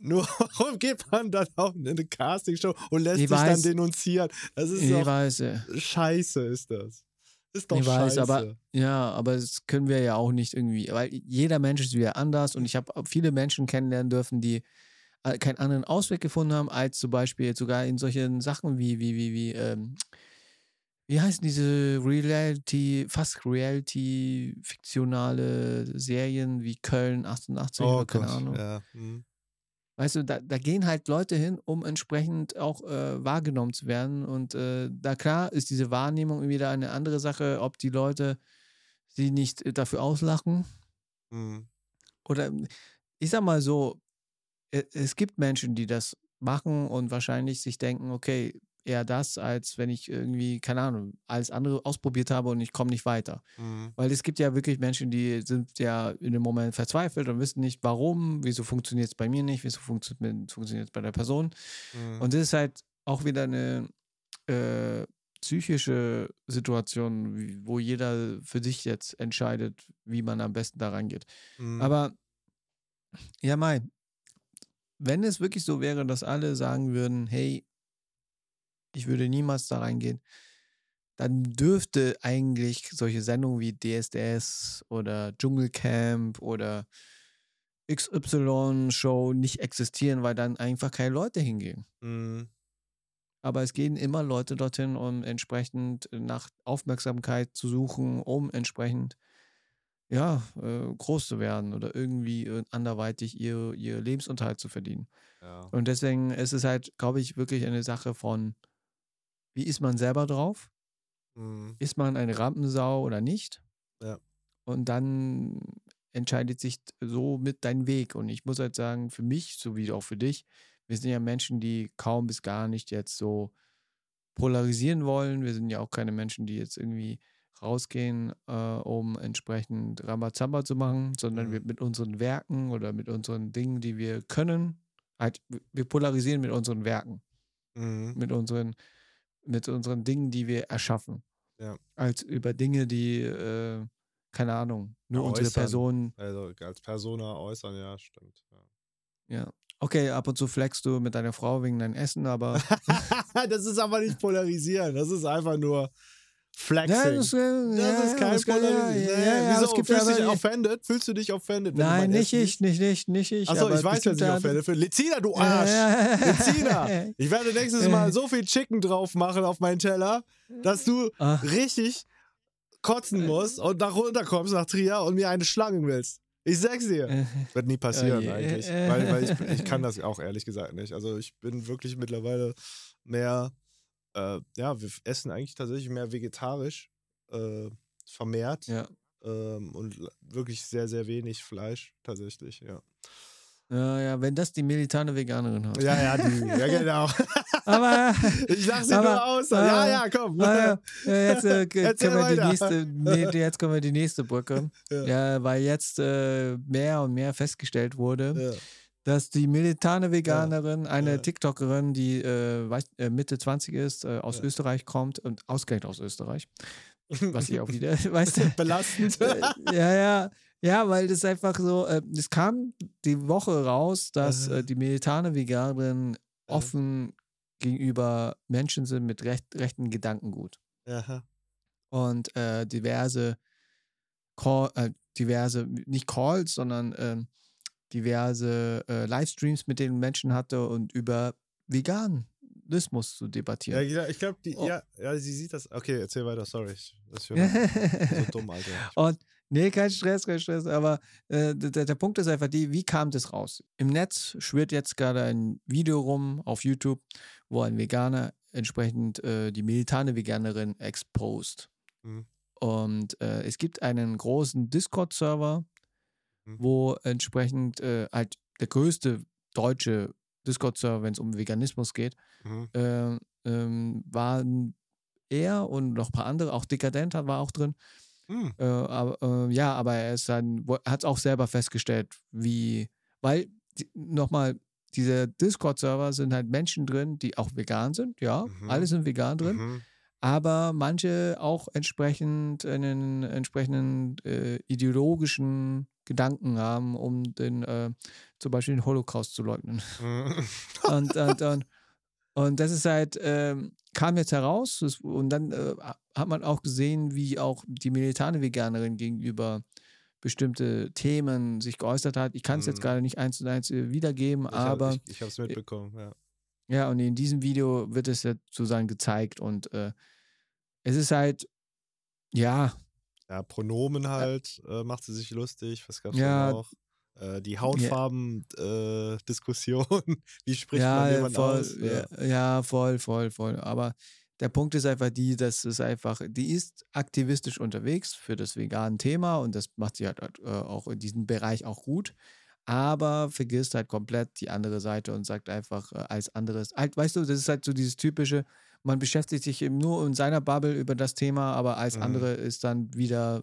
S1: Nur *laughs* warum geht man dann auch in eine Castingshow und lässt
S2: Ich
S1: sich dann
S2: weiß.
S1: denunzieren? Das ist doch
S2: weiß,
S1: scheiße, ist das. Ist doch
S2: Ich weiß,
S1: scheiße.
S2: aber- ja, aber das können wir ja auch nicht irgendwie, weil jeder Mensch ist wieder anders und ich habe viele Menschen kennenlernen dürfen, die äh, keinen anderen Ausweg gefunden haben, als zum Beispiel sogar in solchen Sachen wie, wie, wie, wie, ähm, wie heißen diese Reality, fast Reality-fiktionale Serien wie Köln 88
S1: oh
S2: oder keine
S1: Gott,
S2: Ahnung.
S1: ja. hm.
S2: Weißt du, da, da gehen halt Leute hin, um entsprechend auch äh, wahrgenommen zu werden. Und äh, da klar ist diese Wahrnehmung wieder eine andere Sache, ob die Leute sie nicht äh, dafür auslachen.
S1: Hm.
S2: Oder ich sag mal so, e- es gibt Menschen, die das machen und wahrscheinlich sich denken, okay, eher das, als wenn ich irgendwie, keine Ahnung, alles andere ausprobiert habe und ich komme nicht weiter.
S1: Hm.
S2: Weil es gibt ja wirklich Menschen, die sind ja in dem Moment verzweifelt und wissen nicht, warum, wieso funktioniert es bei mir nicht, wieso funktio- funktioniert es bei der Person.
S1: Hm.
S2: Und das ist halt auch wieder eine äh, psychische Situation, wo jeder für sich jetzt entscheidet, wie man am besten da rangeht.
S1: Hm.
S2: Aber ja, Mai, wenn es wirklich so wäre, dass alle sagen würden, hey, ich würde niemals da reingehen, dann dürfte eigentlich solche Sendungen wie DSDS oder Dschungelcamp oder XY-Show nicht existieren, weil dann einfach keine Leute hingehen.
S1: Hm.
S2: Aber es gehen immer Leute dorthin, um entsprechend nach Aufmerksamkeit zu suchen, um entsprechend ja, äh, groß zu werden oder irgendwie äh, anderweitig ihr, ihr Lebensunterhalt zu verdienen.
S1: Ja.
S2: Und deswegen ist es halt, glaube ich, wirklich eine Sache von, wie ist man selber drauf?
S1: Hm.
S2: Ist man eine Rampensau oder nicht?
S1: Ja.
S2: Und dann entscheidet sich so mit dein Weg. Und ich muss halt sagen, für mich, so wie auch für dich, wir sind ja Menschen, die kaum bis gar nicht jetzt so polarisieren wollen. Wir sind ja auch keine Menschen, die jetzt irgendwie rausgehen, äh, um entsprechend Rambazamba zu machen, sondern
S1: Mhm.
S2: wir mit unseren Werken oder mit unseren Dingen, die wir können, halt, wir polarisieren mit unseren Werken,
S1: Hm.
S2: mit unseren, mit unseren Dingen, die wir erschaffen.
S1: Ja.
S2: Als über Dinge, die, äh, keine Ahnung, nur unsere
S1: Äußern.
S2: Person,
S1: Also als Persona äußern, ja, stimmt. Ja.
S2: ja. Okay, ab und zu flexst du mit deiner Frau wegen deinem Essen, aber. *laughs*
S1: das ist aber nicht polarisieren, das ist einfach nur Flexing.
S2: Ja, das, äh,
S1: Das ist kein
S2: das kann- ja, ja,
S1: Wieso?
S2: es gibt
S1: Fühlst du dich offended? Fühlst du dich offended?
S2: Nein, nicht ich, nicht ich, nicht ich.
S1: Achso, ich weiß, sich
S2: bestimmte
S1: offended fühlt. Lezina, du Arsch! Lezina! *laughs* Ich werde nächstes Mal so viel Chicken drauf machen auf meinen Teller, dass du
S2: Ach,
S1: richtig kotzen musst und nach runterkommst nach Trier und mir eine schlagen willst. Ich sag's dir. *laughs* Wird nie passieren
S2: Oh
S1: eigentlich. Weil, weil ich, ich kann das auch ehrlich gesagt nicht. Also ich bin wirklich mittlerweile mehr, äh, ja, wir essen eigentlich tatsächlich mehr vegetarisch äh, vermehrt
S2: ja.
S1: ähm, und wirklich sehr, sehr wenig Fleisch tatsächlich, ja.
S2: ja, ja, wenn das die militante Veganerin hat.
S1: Ja, ja, die, ja *laughs* genau.
S2: aber *laughs*
S1: Ich sag sie
S2: aber-
S1: nur aus.
S2: aber-
S1: ja, ja, komm.
S2: Ja, jetzt, äh, *laughs* können wir die
S1: weiter.
S2: nächste, nee, jetzt kommen wir die nächste Brücke.
S1: Ja.
S2: Ja. weil jetzt äh, mehr und mehr festgestellt wurde,
S1: Ja.
S2: Dass die militane Veganerin, eine
S1: Ja.
S2: TikTokerin, die äh, weiß, äh, Mitte 20 ist, äh, aus
S1: Ja.
S2: Österreich kommt und ausgerechnet aus Österreich, was ich auch wieder, *laughs* weißt du,
S1: Belastend.
S2: äh, ja, ja, ja, weil das einfach so, äh, es kam die Woche raus, dass äh, die militane Veganerin offen gegenüber Menschen sind mit recht, rechten Gedankengut
S1: Aha.
S2: und äh, diverse Call, äh, diverse, nicht Calls, sondern ähm, diverse äh, Livestreams mit den Menschen hatte und über Veganismus zu
S1: Ja,
S2: debattieren.
S1: ich- ich glaube,
S2: Oh.
S1: ja, ja, sie sieht das. Okay, erzähl weiter, sorry. Das *laughs* ist so dumm, Alter.
S2: Und nee, kein Stress, kein Stress. Aber äh, der, der Punkt ist einfach die, wie kam das raus? Im Netz schwirrt jetzt gerade ein Video rum auf YouTube, wo ein Veganer entsprechend äh, die militante Veganerin exposed.
S1: Mhm.
S2: Und äh, es gibt einen großen Discord-Server,
S1: Mhm.
S2: wo entsprechend äh, halt der größte deutsche Discord-Server, wenn es um Veganismus geht,
S1: Mhm.
S2: äh, ähm, waren er und noch ein paar andere, auch Dekadent war auch drin.
S1: Mhm.
S2: Äh, aber, äh, ja, aber er ist dann, hat es auch selber festgestellt, wie, weil nochmal, diese Discord-Server sind halt Menschen drin, die auch vegan sind, ja,
S1: Mhm.
S2: alle sind vegan drin,
S1: Mhm.
S2: aber manche auch entsprechend einen entsprechenden äh, ideologischen Gedanken haben, um den, äh, zum Beispiel den Holocaust zu leugnen.
S1: Mhm. *laughs*
S2: Und, und, und, und das ist halt, ähm, kam jetzt heraus das, und dann äh, hat man auch gesehen, wie auch die militante Veganerin gegenüber bestimmte Themen sich geäußert hat. Ich kann es jetzt
S1: Mhm.
S2: gerade nicht eins zu eins äh, wiedergeben,
S1: Ich
S2: aber
S1: Hab, ich ich habe es mitbekommen, ja.
S2: ja, und in diesem Video wird es ja sozusagen gezeigt und äh, es ist halt, ja,
S1: Ja, Pronomen halt, äh, macht sie sich lustig. Was gab's
S2: Ja.
S1: da noch? Äh, die Hautfarben-Diskussion. *laughs* Wie spricht man
S2: ja,
S1: jemand
S2: voll,
S1: aus?
S2: ja. ja, voll, voll, voll. Aber der Punkt ist einfach die, dass es einfach, die ist aktivistisch unterwegs für das vegane Thema und das macht sie halt äh, auch in diesem Bereich auch gut. Aber vergisst halt komplett die andere Seite und sagt einfach äh, als anderes. Halt, weißt du, das ist halt so dieses typische, man beschäftigt sich eben nur in seiner Bubble über das Thema, aber als
S1: Mhm.
S2: andere ist dann wieder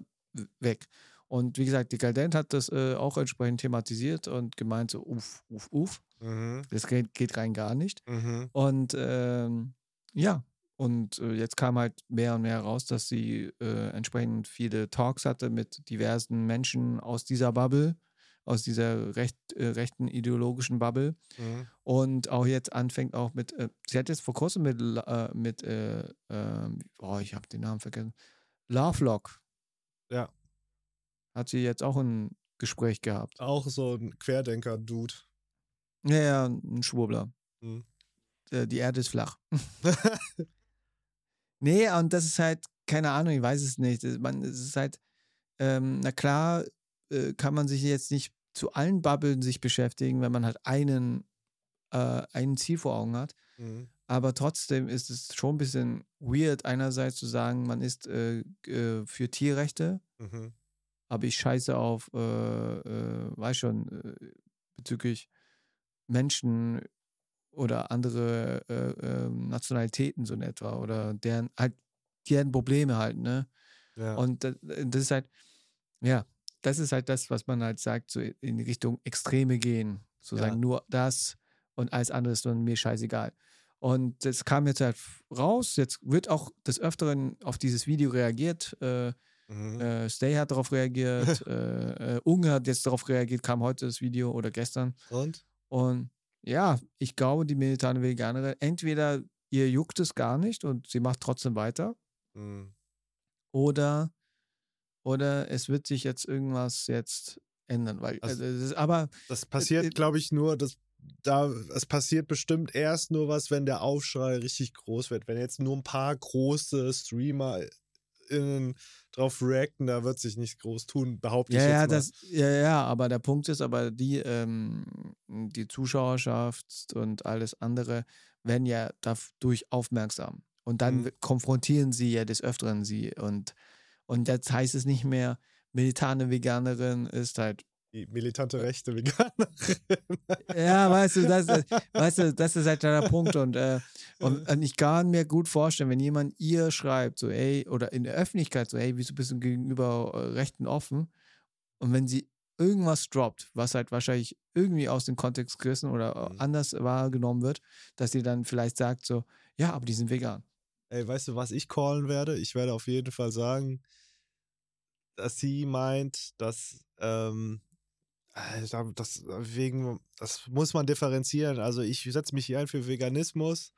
S2: weg. Und wie gesagt, die Galdent hat das äh, auch entsprechend thematisiert und gemeint so, uff, uff, uff,
S1: Mhm.
S2: das geht, geht rein gar nicht.
S1: Mhm.
S2: Und ähm, ja, und äh, jetzt kam halt mehr und mehr raus, dass sie äh, entsprechend viele Talks hatte mit diversen Menschen aus dieser Bubble, aus dieser recht, äh, rechten ideologischen Bubble.
S1: Mhm.
S2: Und auch jetzt anfängt auch mit, äh, sie hat jetzt vor kurzem mit, äh, mit oh, ich habe den Namen vergessen, Lovelock.
S1: Ja.
S2: Hat sie jetzt auch ein Gespräch gehabt.
S1: Auch so ein Querdenker-Dude.
S2: Ja, ja, ein Schwurbler.
S1: Mhm.
S2: Äh, Die Erde ist flach. *laughs* Nee, und das ist halt, keine Ahnung, ich weiß es nicht. Man, es ist halt, ähm, na klar, äh, kann man sich jetzt nicht zu allen Bubblen sich beschäftigen, wenn man halt einen, äh, ein Ziel vor Augen hat.
S1: Mhm.
S2: Aber trotzdem ist es schon ein bisschen weird, einerseits zu sagen, man ist äh, äh, für Tierrechte,
S1: Mhm.
S2: aber ich scheiße auf, äh, äh, weiß schon, äh, bezüglich Menschen oder andere äh, äh, Nationalitäten so in etwa oder deren halt deren Probleme halt, ne?
S1: Ja.
S2: Und das ist halt, ja, das ist halt das, was man halt sagt, so in Richtung Extreme gehen. So
S1: Ja.
S2: sagen, nur das und alles andere ist mir scheißegal. Und das kam jetzt halt raus. Jetzt wird auch des Öfteren auf dieses Video reagiert. Äh,
S1: mhm.
S2: äh, Stay hat darauf reagiert. *laughs* äh, äh, Unge hat jetzt darauf reagiert, kam heute das Video oder gestern.
S1: Und?
S2: Und ja, ich glaube, die militante Veganerin, entweder ihr juckt es gar nicht und sie macht trotzdem weiter,
S1: Mhm.
S2: oder, oder es wird sich jetzt irgendwas jetzt ändern. Weil,
S1: Also-
S2: also, das ist, aber
S1: Das
S2: äh,
S1: passiert, glaube ich, nur, dass da, es passiert bestimmt erst nur was, wenn der Aufschrei richtig groß wird. Wenn jetzt nur ein paar große Streamer innen drauf reacten, da wird sich nichts groß tun, behaupte
S2: ja,
S1: ich jetzt
S2: ja,
S1: mal.
S2: das, ja, ja, aber der Punkt ist aber die, ähm, die Zuschauerschaft und alles andere werden ja dadurch aufmerksam. Und dann
S1: Mhm.
S2: konfrontieren sie ja des Öfteren sie. Und, und jetzt heißt es nicht mehr, militante Veganerin ist halt
S1: Die militante rechte Veganerin. *laughs*
S2: Ja, weißt du, das, ist- *laughs* weißt du, das ist halt der Punkt. Und, äh, und, und ich kann mir gut vorstellen, wenn jemand ihr schreibt, so, ey, oder in der Öffentlichkeit, so, ey, wieso bist du gegenüber äh, Rechten offen? Und wenn sie irgendwas droppt, was halt wahrscheinlich irgendwie aus dem Kontext gerissen oder äh,
S1: Mhm.
S2: anders wahrgenommen wird, dass sie dann vielleicht sagt, so, ja, aber die sind vegan.
S1: Ey, weißt du, was ich callen werde? Ich werde auf jeden Fall sagen, dass sie meint, dass ähm, Alter, das wegen, das muss man differenzieren. Also ich setze mich hier ein für Veganismus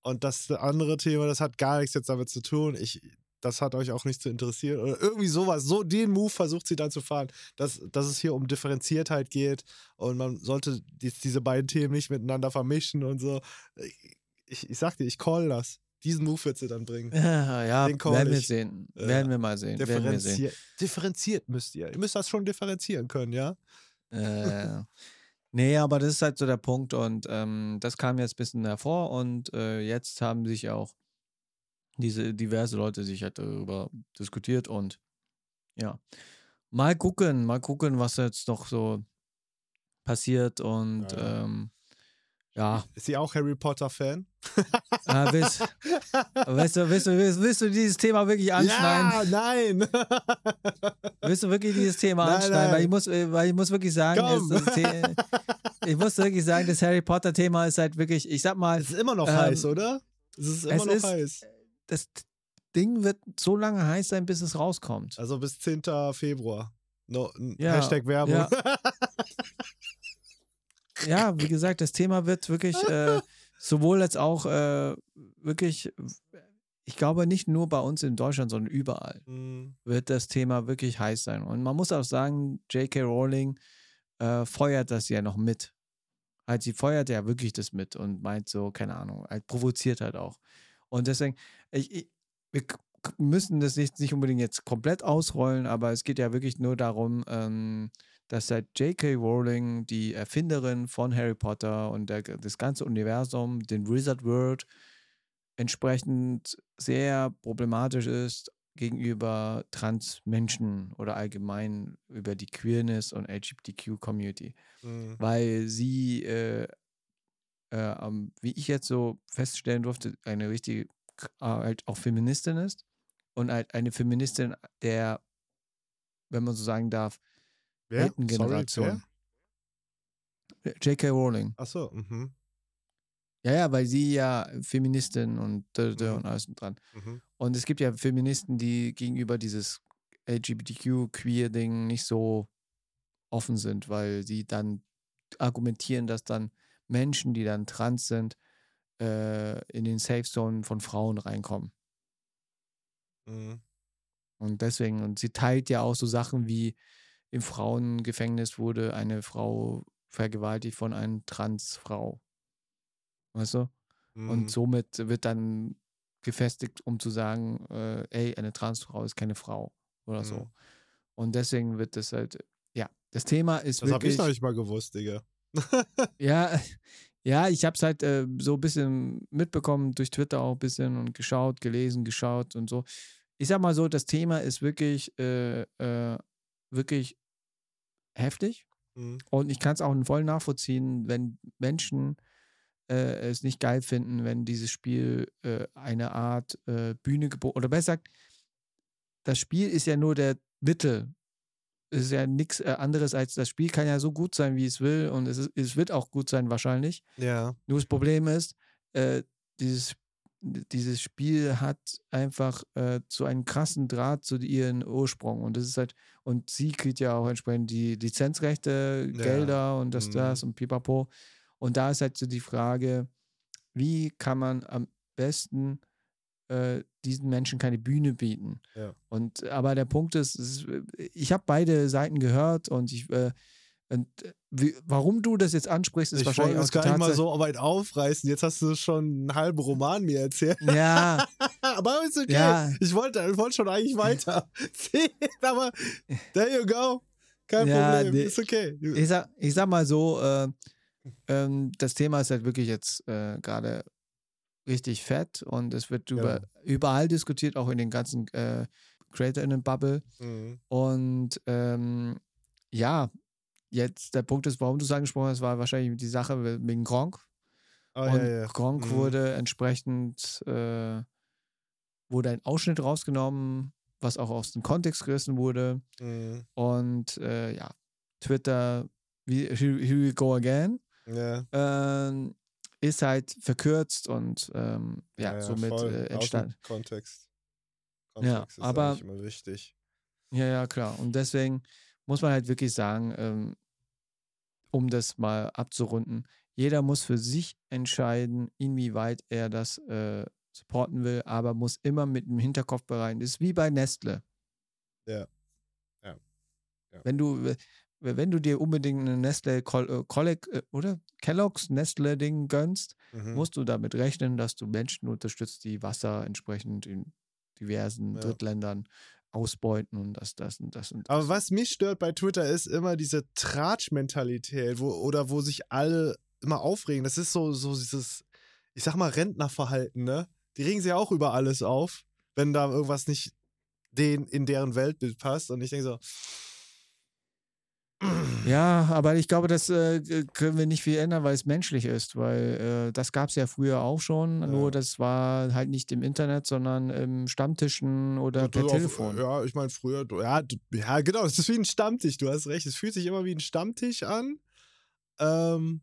S1: und das andere Thema, das hat gar nichts jetzt damit zu tun. Ich, das hat euch auch nicht zu interessieren oder irgendwie sowas. So den Move versucht sie dann zu fahren, dass, dass es hier um Differenziertheit geht und man sollte die, diese beiden Themen nicht miteinander vermischen und so. Ich, ich dir, ich call das. Diesen Move wird sie dann bringen.
S2: Ja, ja
S1: Den
S2: werden wir sehen.
S1: Ja.
S2: Werden wir mal sehen. Werden wir sehen.
S1: Differenziert, differenziert müsst ihr. Ihr müsst das schon differenzieren können, ja?
S2: Äh, *laughs* nee, aber das ist halt so der Punkt und ähm, das kam jetzt ein bisschen hervor und äh, jetzt haben sich auch diese diverse Leute sich halt darüber diskutiert und ja, mal gucken, mal gucken, was jetzt noch so passiert und
S1: Ja.
S2: ähm, ja,
S1: Ist sie auch Harry Potter-Fan?
S2: äh, willst, willst, du, willst, du, willst, du dieses Thema wirklich anschneiden?
S1: Ja, nein!
S2: Willst du wirklich dieses Thema
S1: Nein,
S2: anschneiden? Weil
S1: nein.
S2: ich muss, äh, weil ich muss wirklich sagen, das The- ich muss wirklich sagen, das Harry Potter Thema ist halt wirklich, ich sag mal,
S1: Es ist immer noch
S2: Ähm,
S1: heiß, oder? Es ist immer
S2: es
S1: noch
S2: ist-
S1: heiß.
S2: das Ding wird so lange heiß sein, bis es rauskommt.
S1: Also bis 10. Februar. No,
S2: Ja,
S1: Hashtag Werbung.
S2: ja. *laughs* Ja, wie gesagt, das Thema wird wirklich äh, sowohl als auch äh, wirklich, ich glaube nicht nur bei uns in Deutschland, sondern überall
S1: Mm,
S2: wird das Thema wirklich heiß sein. Und man muss auch sagen, J.K. Rowling äh, feuert das ja noch mit. Halt, sie feuert ja wirklich das mit und meint so, keine Ahnung, halt provoziert halt auch. Und deswegen, ich, ich, wir müssen das nicht, nicht unbedingt jetzt komplett ausrollen, aber es geht ja wirklich nur darum, ähm, dass halt J.K. Rowling, die Erfinderin von Harry Potter und der, das ganze Universum, den Wizard World, entsprechend sehr problematisch ist gegenüber Transmenschen oder allgemein über die Queerness und LGBTQ-Community
S1: mm,
S2: weil sie, äh, äh, wie ich jetzt so feststellen durfte, eine richtige, äh, halt auch Feministin ist und halt eine Feministin der, wenn man so sagen darf,
S1: wer?
S2: alten
S1: Sorry,
S2: Generation.
S1: wer?
S2: J.K. Rowling.
S1: Achso, mhm.
S2: Ja, ja, weil sie ja Feministin und
S1: Mhm.
S2: und alles dran.
S1: Mhm.
S2: Und es gibt ja Feministen, die gegenüber dieses LGBTQ-Queer-Ding nicht so offen sind, weil sie dann argumentieren, dass dann Menschen, die dann trans sind, äh, in den Safe Zone von Frauen reinkommen.
S1: Mhm.
S2: Und deswegen, und sie teilt ja auch so Sachen wie im Frauengefängnis wurde eine Frau vergewaltigt von einer Transfrau. Weißt du?
S1: Mhm.
S2: Und somit wird dann gefestigt, um zu sagen, äh, ey, eine Transfrau ist keine Frau oder so.
S1: Mhm.
S2: Und deswegen wird das halt, ja, das Thema ist
S1: Das habe ich
S2: wirklich,
S1: noch nicht mal gewusst, Digga. *laughs*
S2: ja, ja, ich habe es halt äh, so ein bisschen mitbekommen, durch Twitter auch ein bisschen und geschaut, gelesen, geschaut und so. Ich sag mal so, das Thema ist wirklich, äh, äh, wirklich heftig.
S1: Mhm.
S2: Und ich kann es auch voll nachvollziehen, wenn Menschen äh, es nicht geil finden, wenn dieses Spiel äh, eine Art äh, Bühne geboten oder besser gesagt, das Spiel ist ja nur der Mittel. Es ist ja nichts äh, anderes als das Spiel kann ja so gut sein, wie es will und es, ist, es wird auch gut sein wahrscheinlich.
S1: Ja.
S2: Nur das Problem ist, äh, dieses, dieses Spiel hat einfach äh, so einen krassen Draht zu ihren Ursprung. Und das ist halt, und sie kriegt ja auch entsprechend die Lizenzrechte,
S1: Ja.
S2: Gelder und das,
S1: Mhm.
S2: das und pipapo. Und da ist halt so die Frage, wie kann man am besten äh, diesen Menschen keine Bühne bieten?
S1: Ja.
S2: Und aber der Punkt ist, ist ich habe beide Seiten gehört und ich äh, und äh, wie, warum du das jetzt ansprichst, ist
S1: Ich
S2: wahrscheinlich
S1: wollte es
S2: die
S1: gar nicht mal so weit aufreißen. Jetzt hast du schon einen halben Roman mir erzählt.
S2: Ja, *laughs*
S1: aber ist okay.
S2: Ja.
S1: Ich wollte ich wollte schon eigentlich weiter. *laughs* aber there you go. Kein
S2: Ja,
S1: Problem.
S2: nee.
S1: Ist okay.
S2: ich sag, ich sag mal so, äh, ähm, das Thema ist halt wirklich jetzt äh, gerade richtig fett und es wird über, überall diskutiert, auch in den ganzen äh, CreatorInnen-Bubble.
S1: Mhm.
S2: Und ähm, ja, jetzt der Punkt ist, warum du es angesprochen hast, war wahrscheinlich die Sache wegen Gronk.
S1: Oh,
S2: und
S1: ja, ja.
S2: Gronk
S1: Mhm.
S2: wurde entsprechend, äh, wurde ein Ausschnitt rausgenommen, was auch aus dem Kontext gerissen wurde.
S1: Mhm.
S2: Und äh, ja, Twitter, wie, here, here we go again,
S1: Ja.
S2: ähm, ist halt verkürzt und ähm, ja, somit
S1: voll.
S2: äh, entstanden.
S1: Kontext.
S2: Ja,
S1: Kontext ist
S2: aber-
S1: immer wichtig.
S2: Ja, ja, klar. Und deswegen muss man halt wirklich sagen, ähm, um das mal abzurunden, jeder muss für sich entscheiden, inwieweit er das äh, supporten will, aber muss immer mit dem Hinterkopf bereiten. Das ist wie bei Nestle.
S1: Ja. Ja. Ja.
S2: Wenn du, wenn du dir unbedingt eine Nestle Col äh, äh, oder Kellogg's Nestle-Ding gönnst,
S1: Mhm.
S2: musst du damit rechnen, dass du Menschen unterstützt, die Wasser entsprechend in diversen
S1: Ja.
S2: Drittländern ausbeuten und das, das und das und das.
S1: Aber was mich stört bei Twitter ist immer diese Tratsch-Mentalität, wo, oder wo sich alle immer aufregen. Das ist so, so dieses, ich sag mal, Rentnerverhalten, ne? Die regen sich auch über alles auf, wenn da irgendwas nicht den, in deren Weltbild passt. Und ich denke so,
S2: Ja, aber ich glaube, das äh, können wir nicht viel ändern, weil es menschlich ist, weil äh, das gab es ja früher auch schon,
S1: Ja.
S2: nur das war halt nicht im Internet, sondern im Stammtischen oder
S1: du
S2: per
S1: auf-
S2: Telefon.
S1: Ja, ich meine, früher, ja, ja, genau, es ist wie ein Stammtisch, du hast recht. Es fühlt sich immer wie ein Stammtisch an. Ähm,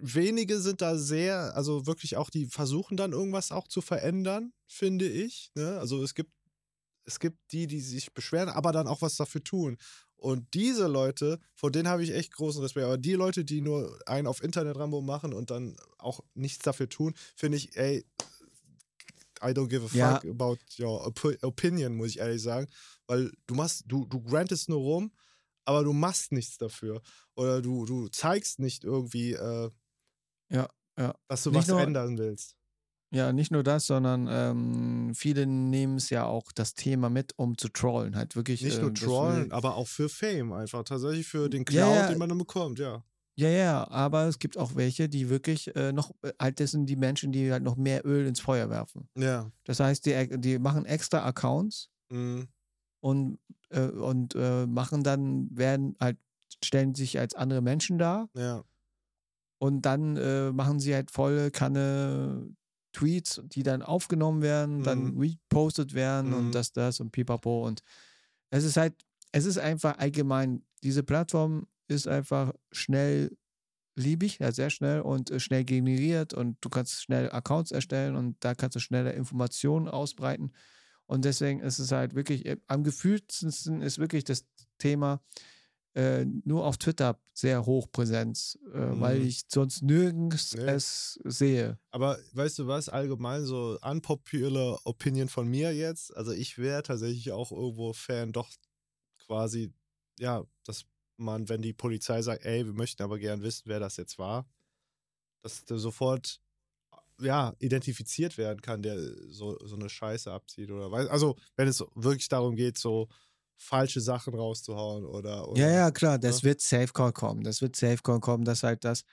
S1: wenige sind da sehr, also wirklich auch, die versuchen dann irgendwas auch zu verändern, finde ich. Ne? Also es gibt, es gibt die, die sich beschweren, aber dann auch was dafür tun. Und diese Leute, vor denen habe ich echt großen Respekt. Aber die Leute, die nur einen auf Internet-Rambo machen und dann auch nichts dafür tun, finde ich, ey, I don't give a
S2: Ja.
S1: fuck about your opi- opinion, muss ich ehrlich sagen. Weil du machst, du, du grantest nur rum, aber du machst nichts dafür. Oder du, du zeigst nicht irgendwie, äh,
S2: Ja, ja.
S1: dass du
S2: Nicht
S1: was ändern willst.
S2: Ja, nicht nur das, sondern ähm, viele nehmen es ja auch das Thema mit, um zu trollen. Halt wirklich.
S1: Nicht
S2: äh,
S1: nur trollen, aber auch für Fame einfach. Tatsächlich für den Cloud,
S2: Ja, ja.
S1: den man dann bekommt, ja.
S2: Ja, ja, aber es gibt auch welche, die wirklich äh, noch, äh, halt, das sind die Menschen, die halt noch mehr Öl ins Feuer werfen.
S1: Ja.
S2: Das heißt, die, die machen extra Accounts
S1: Mhm.
S2: und, äh, und äh, machen dann, werden halt, stellen sich als andere Menschen dar
S1: Ja.
S2: und dann äh, machen sie halt volle Kanne Tweets, die dann aufgenommen werden, dann
S1: Mhm.
S2: repostet werden
S1: Mhm.
S2: und das, das und pipapo und es ist halt, es ist einfach allgemein, diese Plattform ist einfach schnell liebig, ja, sehr schnell und äh, schnell generiert und du kannst schnell Accounts erstellen und da kannst du schneller Informationen ausbreiten und deswegen ist es halt wirklich, äh, am gefühltesten ist wirklich das Thema äh, nur auf Twitter sehr hoch Präsenz, äh, weil
S1: Mhm.
S2: ich sonst nirgends
S1: Nee.
S2: es sehe.
S1: Aber weißt du was, allgemein so unpopular Opinion von mir jetzt. Also ich wäre tatsächlich auch irgendwo Fan, doch quasi, ja, dass man, wenn die Polizei sagt, ey, wir möchten aber gern wissen, wer das jetzt war, dass der sofort ja, identifiziert werden kann, der so, so eine Scheiße abzieht oder weiß. Also, wenn es wirklich darum geht, so falsche Sachen rauszuhauen oder. oder
S2: Ja, ja, klar, das
S1: Ja.
S2: wird Safecall kommen. Das wird Safecall kommen, dass halt das,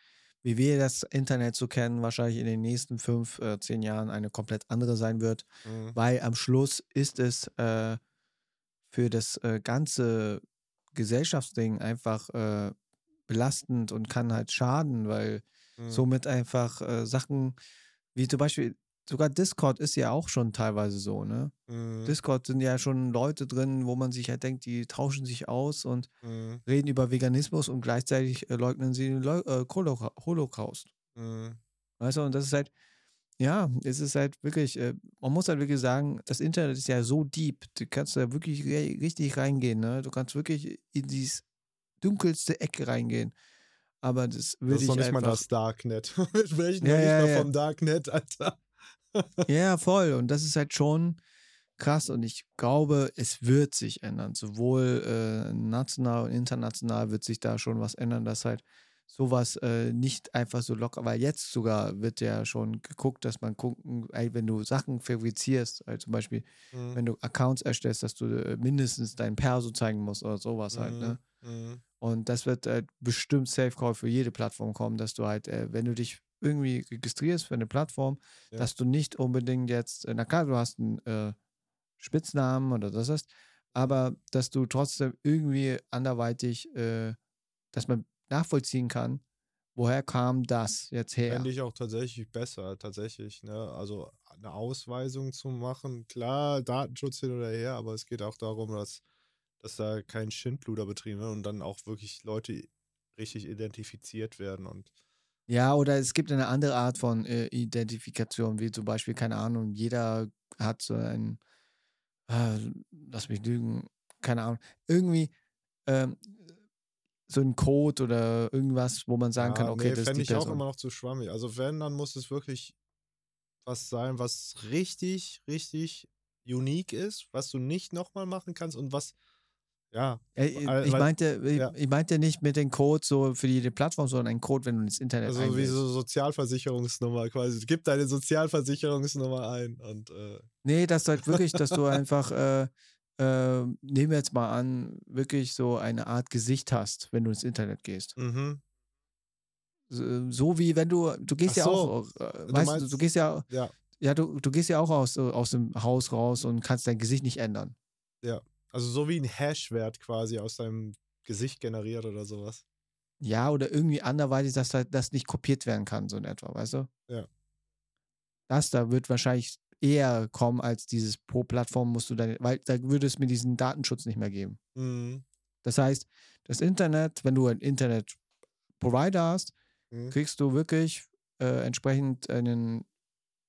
S2: wie wir das Internet so kennen, wahrscheinlich in den nächsten fünf, äh, zehn Jahren eine komplett andere sein wird.
S1: Mhm.
S2: weil am Schluss ist es äh, für das äh, ganze Gesellschaftsding einfach äh, belastend und kann halt schaden, weil
S1: Mhm.
S2: somit einfach äh, Sachen wie zum Beispiel, sogar Discord ist ja auch schon teilweise so, ne?
S1: Mhm.
S2: Discord sind ja schon Leute drin, wo man sich halt denkt, die tauschen sich aus und
S1: Mhm.
S2: reden über Veganismus und gleichzeitig äh, leugnen sie den Leu äh, Holo- Holocaust.
S1: Mhm.
S2: Weißt du, und das ist halt, ja, es ist halt wirklich, äh, man muss halt wirklich sagen, das Internet ist ja so deep, du kannst da wirklich re- richtig reingehen, ne? Du kannst wirklich in dieses dunkelste Ecke reingehen. Aber das würde
S1: Das ist
S2: ich
S1: nicht mal das Darknet. *laughs* Wir sprechen
S2: Ja,
S1: noch nicht
S2: ja,
S1: mal
S2: ja.
S1: vom Darknet, Alter.
S2: Ja, voll. Und das ist halt schon krass. Und ich glaube, es wird sich ändern. Sowohl äh, national und international wird sich da schon was ändern, dass halt sowas äh, nicht einfach so locker, weil jetzt sogar wird ja schon geguckt, dass man gucken, ey, wenn du Sachen verifizierst, also zum Beispiel,
S1: Mhm.
S2: wenn du Accounts erstellst, dass du äh, mindestens dein Perso zeigen musst oder sowas halt, ne?
S1: Mhm.
S2: Und das wird äh, bestimmt Safe Call für jede Plattform kommen, dass du halt, äh, wenn du dich irgendwie registrierst für eine Plattform,
S1: Ja.
S2: dass du nicht unbedingt jetzt, äh, na klar, du hast einen äh, Spitznamen oder das heißt, aber dass du trotzdem irgendwie anderweitig äh, dass man nachvollziehen kann, woher kam das jetzt her.
S1: Fände ich auch tatsächlich besser, tatsächlich. Ne? Also eine Ausweisung zu machen, klar, Datenschutz hin oder her, aber es geht auch darum, dass, dass da kein Schindluder betrieben wird und dann auch wirklich Leute richtig identifiziert werden und
S2: Ja, oder es gibt eine andere Art von äh, Identifikation, wie zum Beispiel, keine Ahnung, jeder hat so ein, äh, lass mich lügen, keine Ahnung, irgendwie ähm, so ein Code oder irgendwas, wo man sagen kann,
S1: Ja,
S2: okay,
S1: nee,
S2: das ist die
S1: ich auch
S2: Person.
S1: immer noch zu schwammig. Also wenn, dann muss es wirklich was sein, was richtig, richtig unique ist, was du nicht nochmal machen kannst und was, ja,
S2: Äh,
S1: weil-
S2: ich, meinte, ich,
S1: ja.
S2: ich meinte nicht mit dem Code so für jede Plattform, sondern ein Code, wenn du ins Internet
S1: also wie
S2: eingehst.
S1: so Sozialversicherungsnummer quasi. Gib deine Sozialversicherungsnummer ein und äh,
S2: Nee, das halt *laughs* wirklich, dass du einfach, äh, äh, nehmen wir jetzt mal an, wirklich so eine Art Gesicht hast, wenn du ins Internet gehst.
S1: mhm,
S2: So, so wie wenn du, du gehst
S1: Ach
S2: ja
S1: so,
S2: auch, äh, weißt du, du
S1: meinst-
S2: gehst ja,
S1: ja,
S2: ja, du, du gehst ja auch aus, aus dem Haus raus und kannst dein Gesicht nicht ändern.
S1: Also so wie ein Hashwert quasi aus deinem Gesicht generiert oder sowas.
S2: Ja, oder irgendwie anderweitig, dass das nicht kopiert werden kann, so in etwa, weißt du?
S1: Ja.
S2: Das da wird wahrscheinlich eher kommen als dieses pro Plattform musst du deine, weil da würde es mir diesen Datenschutz nicht mehr geben.
S1: Mhm.
S2: Das heißt, das Internet, wenn du einen Internet-Provider hast,
S1: Mhm.
S2: kriegst du wirklich äh, entsprechend einen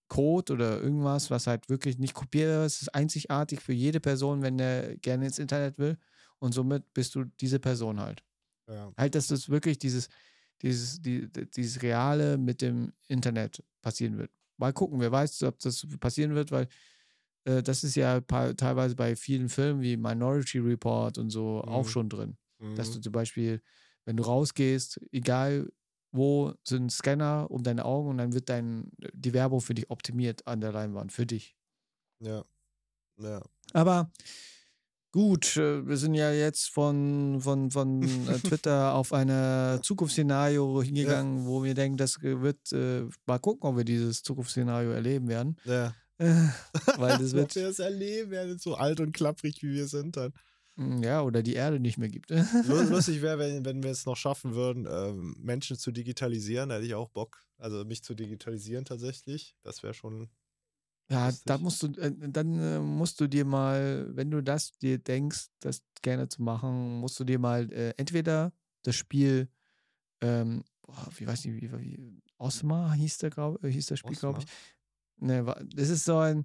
S2: Code oder irgendwas, was halt wirklich nicht kopierbar ist. Ist einzigartig für jede Person, wenn der gerne ins Internet will. Und somit bist du diese Person halt.
S1: Ja.
S2: Halt, dass das wirklich dieses, dieses, die, die- dieses Reale mit dem Internet passieren wird. Mal gucken, wer weiß, ob das passieren wird, weil äh, das ist ja teilweise bei vielen Filmen wie Minority Report und so auch
S1: Mhm.
S2: schon drin. Dass du
S1: Mhm.
S2: zum Beispiel, wenn du rausgehst, egal wo, sind Scanner um deine Augen und dann wird dein, die Werbung für dich optimiert an der Leinwand, für dich.
S1: Ja. Ja.
S2: Aber gut, äh, wir sind ja jetzt von, von, von äh, *laughs* Twitter auf ein Zukunftsszenario hingegangen, wo wir denken, das wird, äh, mal gucken, ob wir dieses Zukunftsszenario erleben werden.
S1: Ja.
S2: Äh, *laughs* weil das *laughs*
S1: Ob
S2: wird,
S1: wir das erleben werden, so alt und klapprig wie wir sind dann.
S2: Mm, ja, oder die Erde nicht mehr gibt.
S1: Lu- *laughs* Lustig wäre, wenn, wenn wir es noch schaffen würden, ähm, Menschen zu digitalisieren, da hätte ich auch Bock. Also mich zu digitalisieren tatsächlich. Das wäre schon.
S2: Ja, da musst du, äh, dann äh, musst du dir mal, wenn du das dir denkst, das gerne zu machen, musst du dir mal äh, entweder das Spiel, ähm, boah, wie weiß nicht, wie, wie Osma hieß der, glaub, äh, hieß das Spiel, glaube ich. Ne, das ist so ein,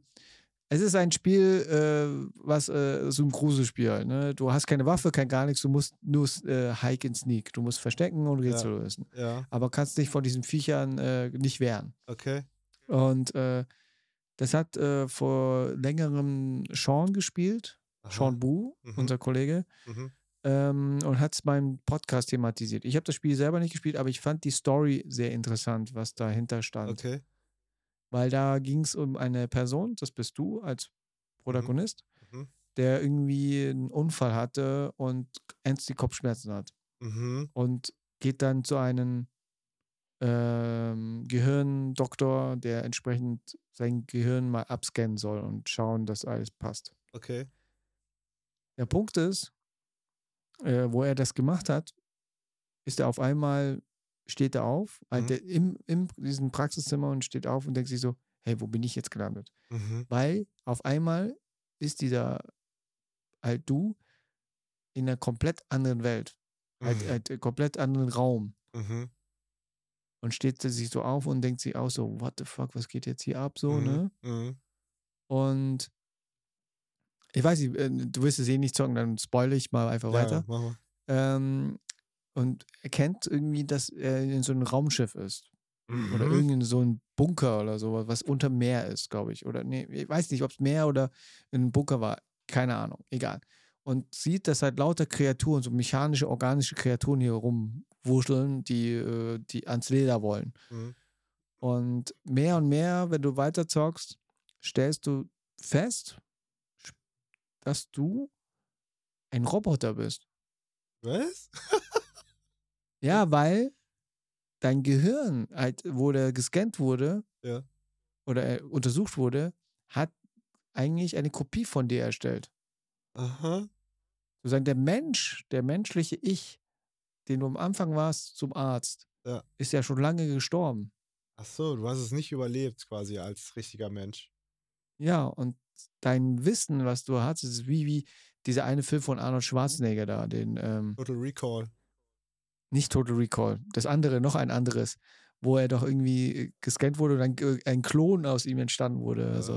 S2: es ist ein Spiel, äh, was äh, so ein Gruselspiel, halt, ne? Du hast keine Waffe, kein gar nichts, du musst nur äh, Hike and Sneak, du musst verstecken und Rätsel lösen.
S1: Ja,
S2: Aber kannst dich vor diesen Viechern äh, nicht wehren.
S1: okay.
S2: Und äh, das hat äh, vor längerem Sean gespielt,
S1: Aha.
S2: Sean Bu,
S1: Mhm.
S2: unser Kollege,
S1: Mhm.
S2: ähm, und hat es beim Podcast thematisiert. Ich habe das Spiel selber nicht gespielt, aber ich fand die Story sehr interessant, was dahinter stand.
S1: Okay.
S2: Weil da ging es um eine Person, das bist du als Protagonist,
S1: Mhm.
S2: der irgendwie einen Unfall hatte und ernst die Kopfschmerzen hat.
S1: Mhm.
S2: Und geht dann zu einem ähm, Gehirndoktor, der entsprechend sein Gehirn mal abscannen soll und schauen, dass alles passt.
S1: Okay.
S2: Der Punkt ist, äh, wo er das gemacht hat, ist er auf einmal, steht er auf, halt
S1: Mhm.
S2: der im, in diesem Praxiszimmer und steht auf und denkt sich so, hey, wo bin ich jetzt gelandet?
S1: Mhm.
S2: Weil auf einmal ist dieser halt du in einer komplett anderen Welt, halt,
S1: Mhm.
S2: halt äh, komplett anderen Raum
S1: Mhm.
S2: und steht sich so auf und denkt sich auch so, what the fuck, was geht jetzt hier ab, so,
S1: Mhm.
S2: ne?
S1: Mhm.
S2: Und ich weiß nicht, äh, du wirst es eh nicht zocken, dann spoile ich mal einfach
S1: Ja,
S2: weiter.
S1: mal.
S2: Ähm, und erkennt irgendwie, dass er in so einem Raumschiff ist. Oder
S1: Mhm.
S2: irgendwie in so ein Bunker oder so, was unter Meer ist, glaube ich. Oder nee, ich weiß nicht, ob es Meer oder ein Bunker war. Keine Ahnung, egal. Und sieht, dass halt lauter Kreaturen, so mechanische, organische Kreaturen hier rumwuscheln, die, äh, die ans Leder wollen.
S1: Mhm.
S2: Und mehr und mehr, wenn du weiter zockst, stellst du fest, dass du ein Roboter bist.
S1: Was? *laughs*
S2: Ja, weil dein Gehirn, halt, wo der gescannt wurde
S1: Ja.
S2: oder äh, untersucht wurde, hat eigentlich eine Kopie von dir erstellt.
S1: Aha.
S2: Sozusagen der Mensch, der menschliche Ich, den du am Anfang warst, zum Arzt,
S1: Ja.
S2: ist ja schon lange gestorben.
S1: Ach so, du hast es nicht überlebt quasi als richtiger Mensch.
S2: Ja, und dein Wissen, was du hast, ist wie, wie dieser eine Film von Arnold Schwarzenegger da, den, ähm,
S1: Total Recall.
S2: Nicht Total Recall, das andere, noch ein anderes, wo er doch irgendwie äh, gescannt wurde und dann ge- ein Klon aus ihm entstanden wurde. Also,